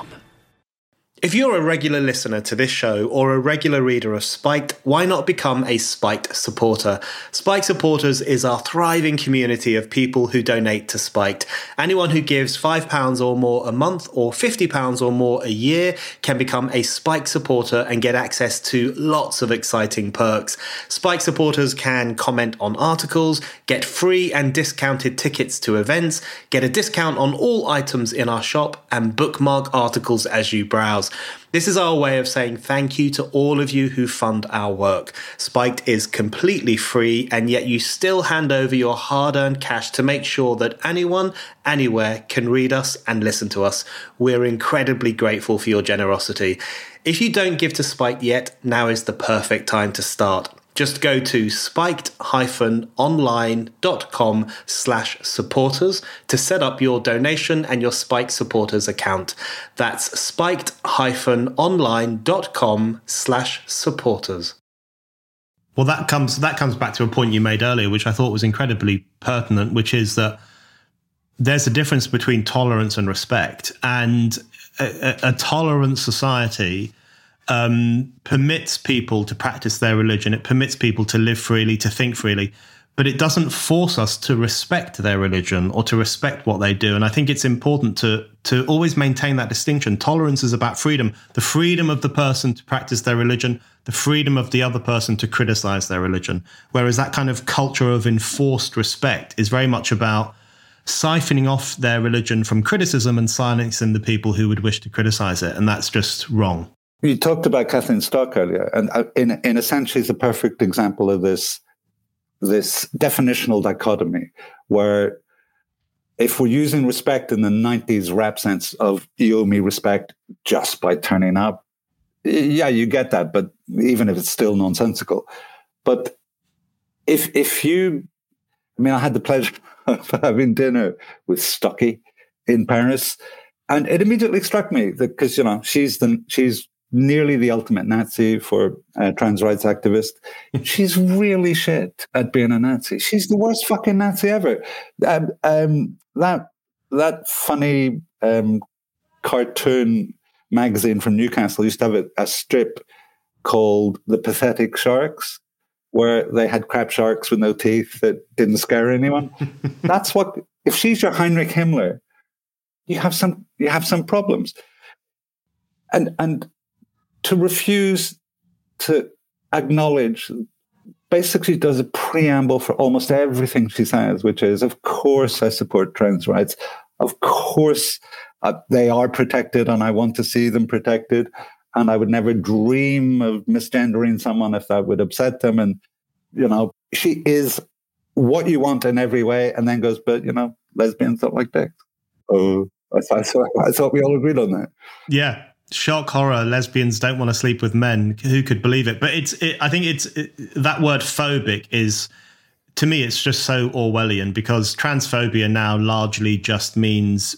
Speaker 2: If you're a regular listener to this show or a regular reader of Spiked, why not become a Spiked supporter? Spiked supporters is our thriving community of people who donate to Spiked. Anyone who gives £5 or more a month or £50 or more a year can become a Spiked supporter and get access to lots of exciting perks. Spiked supporters can comment on articles, get free and discounted tickets to events, get a discount on all items in our shop, and bookmark articles as you browse. This is our way of saying thank you to all of you who fund our work. Spiked is completely free, and yet you still hand over your hard earned cash to make sure that anyone, anywhere can read us and listen to us. We're incredibly grateful for your generosity. If you don't give to Spiked yet, now is the perfect time to start. Just go to spiked-online.com slash supporters to set up your donation and your Spiked supporters account. That's spiked-online.com slash supporters. Well, that comes that comes back to a point you made earlier, which I thought was incredibly pertinent, which is that there's a difference between tolerance and respect, and a, a, a tolerant society um, permits people to practice their religion. It permits people to live freely, to think freely. but it doesn't force us to respect their religion or to respect what they do. And I think it's important to to always maintain that distinction. Tolerance is about freedom, the freedom of the person to practice their religion, the freedom of the other person to criticize their religion. Whereas that kind of culture of enforced respect is very much about siphoning off their religion from criticism and silencing the people who would wish to criticize it. And that's just wrong.
Speaker 1: You talked about Kathleen Stock earlier, and uh, in, in a sense, she's a perfect example of this, this definitional dichotomy where if we're using respect in the 90s rap sense of you owe me respect just by turning up, yeah, you get that, but even if it's still nonsensical. But if if you I mean, I had the pleasure (laughs) of having dinner with Stocky in Paris, and it immediately struck me that because you know she's the she's nearly the ultimate Nazi for a trans rights activist. (laughs) she's really shit at being a Nazi. She's the worst fucking Nazi ever. Um, um, that that funny um, cartoon magazine from Newcastle used to have a, a strip called "The Pathetic Sharks." where they had crab sharks with no teeth that didn't scare anyone. (laughs) That's what if she's your Heinrich Himmler, you have some you have some problems. And and to refuse to acknowledge basically does a preamble for almost everything she says, which is, of course, I support trans rights. Of course, uh, they are protected, and I want to see them protected and I would never dream of misgendering someone if that would upset them. And, you know, she is what you want in every way, and then goes, but, you know, lesbians don't like dicks. Oh, I, I, thought, I thought we all agreed on that.
Speaker 2: Yeah. Shock horror. Lesbians don't want to sleep with men. Who could believe it? But it's. It, I think it's it, that word phobic is to me. It's just so Orwellian because transphobia now largely just means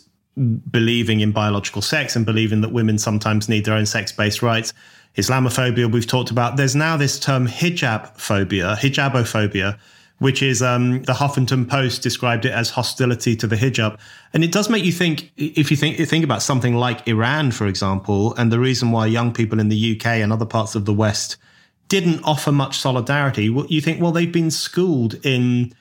Speaker 2: believing in biological sex and believing that women sometimes need their own sex based rights. Islamophobia, we've talked about. There's now this term hijab phobia, hijabophobia, which is um, the Huffington Post described it as hostility to the hijab. And it does make you think, if you think, think about something like Iran, for example, and the reason why young people in the UK and other parts of the West didn't offer much solidarity, you think, well, they've been schooled in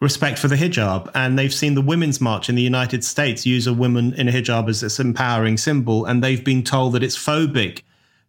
Speaker 2: respect for the hijab. And they've seen the Women's March in the United States use a woman in a hijab as this empowering symbol. And they've been told that it's phobic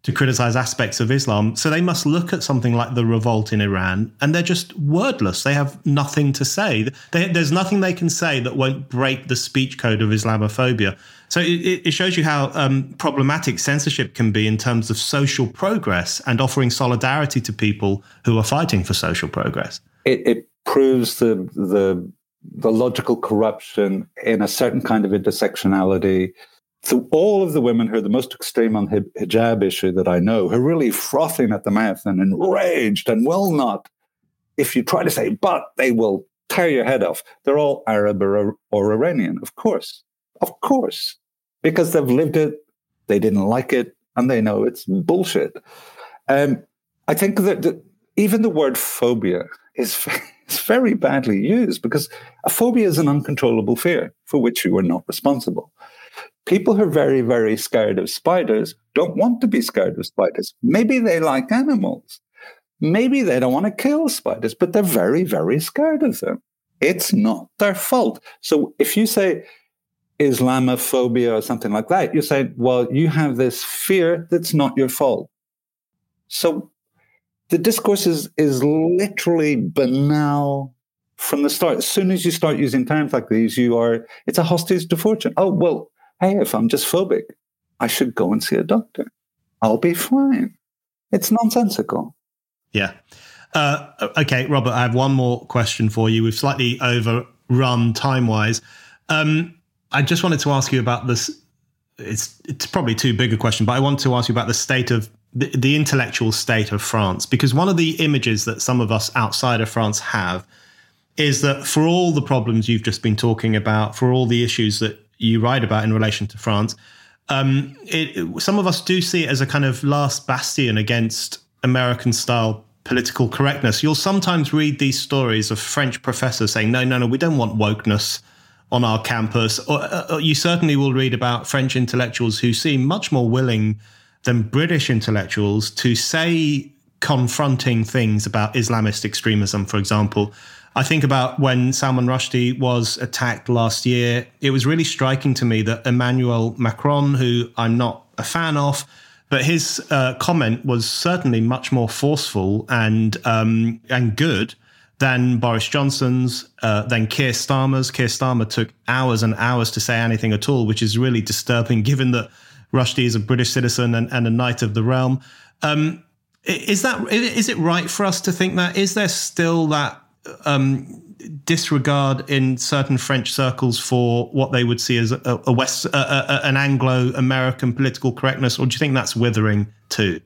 Speaker 2: to criticize aspects of Islam. So they must look at something like the revolt in Iran and they're just wordless. They have nothing to say. They, there's nothing they can say that won't break the speech code of Islamophobia. So it, it shows you how um, problematic censorship can be in terms of social progress and offering solidarity to people who are fighting for social progress.
Speaker 1: It, it proves the the the logical corruption in a certain kind of intersectionality. So all of the women who are the most extreme on hijab issue that I know, who are really frothing at the mouth and enraged and will not, if you try to say, but they will tear your head off. They're all Arab or, or Iranian, of course, of course, because they've lived it, they didn't like it, and they know it's bullshit. Um, I think that the, even the word phobia is (laughs) it's very badly used because a phobia is an uncontrollable fear for which you are not responsible. People who are very, very scared of spiders don't want to be scared of spiders. Maybe they like animals. Maybe they don't want to kill spiders, but they're very, very scared of them. It's not their fault. So if you say Islamophobia or something like that, you say, well, you have this fear that's not your fault. So the discourse is is literally banal from the start. As soon as you start using terms like these, you are it's a hostage to fortune. Oh well, hey, if I'm just phobic, I should go and see a doctor. I'll be fine. It's nonsensical.
Speaker 2: Yeah. Uh, okay, Robert, I have one more question for you. We've slightly overrun time wise. Um, I just wanted to ask you about this. It's it's probably too big a question, but I want to ask you about the state of the, the intellectual state of France, because one of the images that some of us outside of France have is that for all the problems you've just been talking about, for all the issues that you write about in relation to France, um, it, it, some of us do see it as a kind of last bastion against American style political correctness. You'll sometimes read these stories of French professors saying, no, no, no, we don't want wokeness on our campus. Or, uh, uh you certainly will read about French intellectuals who seem much more willing than British intellectuals to say confronting things about Islamist extremism, for example. I think about when Salman Rushdie was attacked last year. It was really striking to me that Emmanuel Macron, who I'm not a fan of, but his uh, comment was certainly much more forceful and um, and good than Boris Johnson's, uh, than Keir Starmer's. Keir Starmer took hours and hours to say anything at all, which is really disturbing, given that Rushdie is a British citizen and, and a knight of the realm. Um, is that is it right for us to think that? Is there still that um, disregard in certain French circles for what they would see as a, a West, a, a, an Anglo-American political correctness, or do you think that's withering too?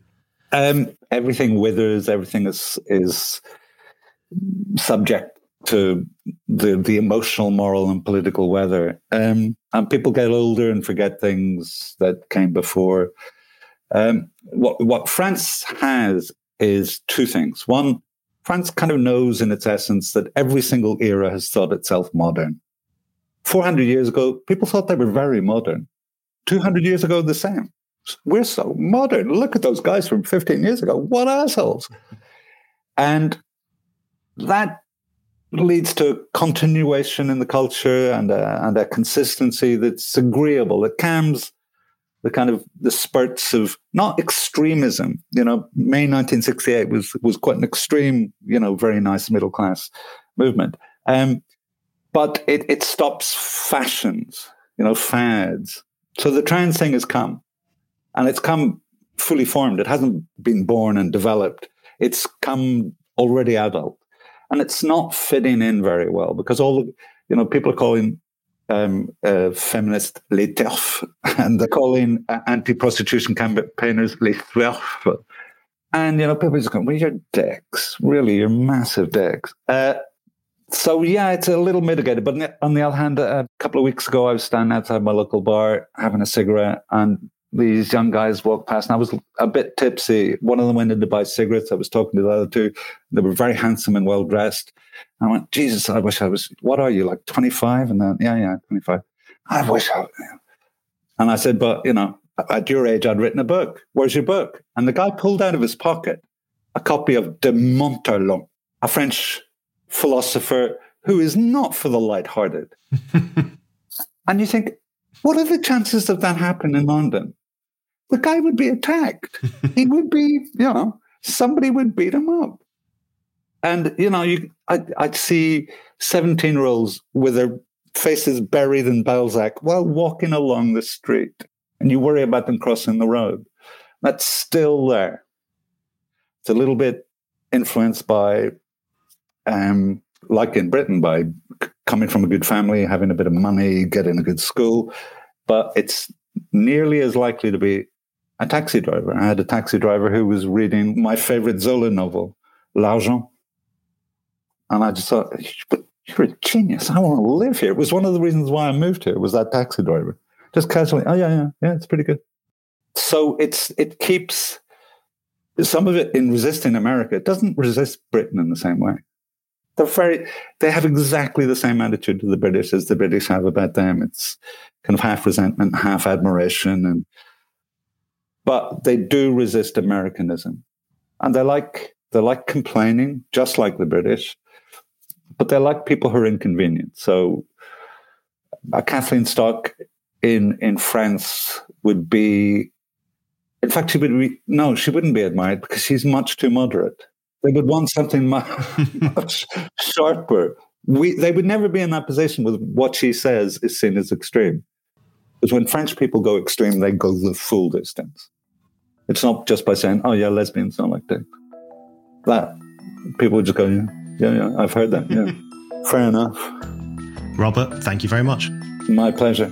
Speaker 1: Um, everything withers. Everything is is subject to the the emotional, moral, and political weather. Um, and people get older and forget things that came before. Um, what what France has is two things. One, France kind of knows in its essence that every single era has thought itself modern. 400 years ago, people thought they were very modern. 200 years ago, the same. We're so modern. Look at those guys from 15 years ago. What assholes. And that leads to continuation in the culture and a, and a consistency that's agreeable. It calms the kind of the spurts of not extremism. You know, May 1968 was was quite an extreme, you know, very nice middle class movement. Um, but it, it stops fashions, you know, fads. So the trans thing has come, and it's come fully formed. It hasn't been born and developed. It's come already adult and it's not fitting in very well because all the you know people are calling um, uh, feminist les TERF, (laughs) and calling uh, anti-prostitution campaigners les TERF. And you know, people just going, "Well, you're dicks, really, you're massive dicks." Uh, so yeah, it's a little mitigated. But on the, on the other hand, a couple of weeks ago, I was standing outside my local bar having a cigarette, and these young guys walked past, and I was a bit tipsy. One of them went in to buy cigarettes. I was talking to the other two. They were very handsome and well dressed. I went, Jesus, I wish I was. What are you like, twenty five? And then, yeah, yeah, twenty five. I wish I. And I said, but you know, at your age, I'd written a book. Where's your book? And the guy pulled out of his pocket a copy of De Montalon, a French philosopher who is not for the light-hearted. (laughs) and you think, what are the chances of that happening in London? The guy would be attacked. he (laughs) would be, you know, somebody would beat him up. And, you know, you, I'd, I'd see 17 year olds with their faces buried in Balzac while walking along the street. And you worry about them crossing the road. That's still there. It's a little bit influenced by, um, like in Britain, by coming from a good family, having a bit of money, getting a good school. But it's nearly as likely to be a taxi driver. I had a taxi driver who was reading my favorite Zola novel, L'Argent. And I just thought, you're a genius. I want to live here. It was one of the reasons why I moved here was that taxi driver. Just casually, oh yeah, yeah, yeah, it's pretty good. So it's it keeps some of it in resisting America. It doesn't resist Britain in the same way. They're very they have exactly the same attitude to the British as the British have about them. It's kind of half resentment, half admiration, and but they do resist Americanism. And they like they like complaining, just like the British, but they like people who are inconvenient. So a Kathleen Stock in in France would be in fact she would be no, she wouldn't be admired because she's much too moderate. They would want something much, (laughs) much sharper. We, they would never be in that position with what she says is seen as extreme. Because when French people go extreme, they go the full distance. It's not just by saying, "Oh yeah, lesbians don't like dick." That people would just go, "Yeah, yeah, yeah I've heard that." Yeah, (laughs) fair enough.
Speaker 2: Robert, thank you very much.
Speaker 1: My pleasure.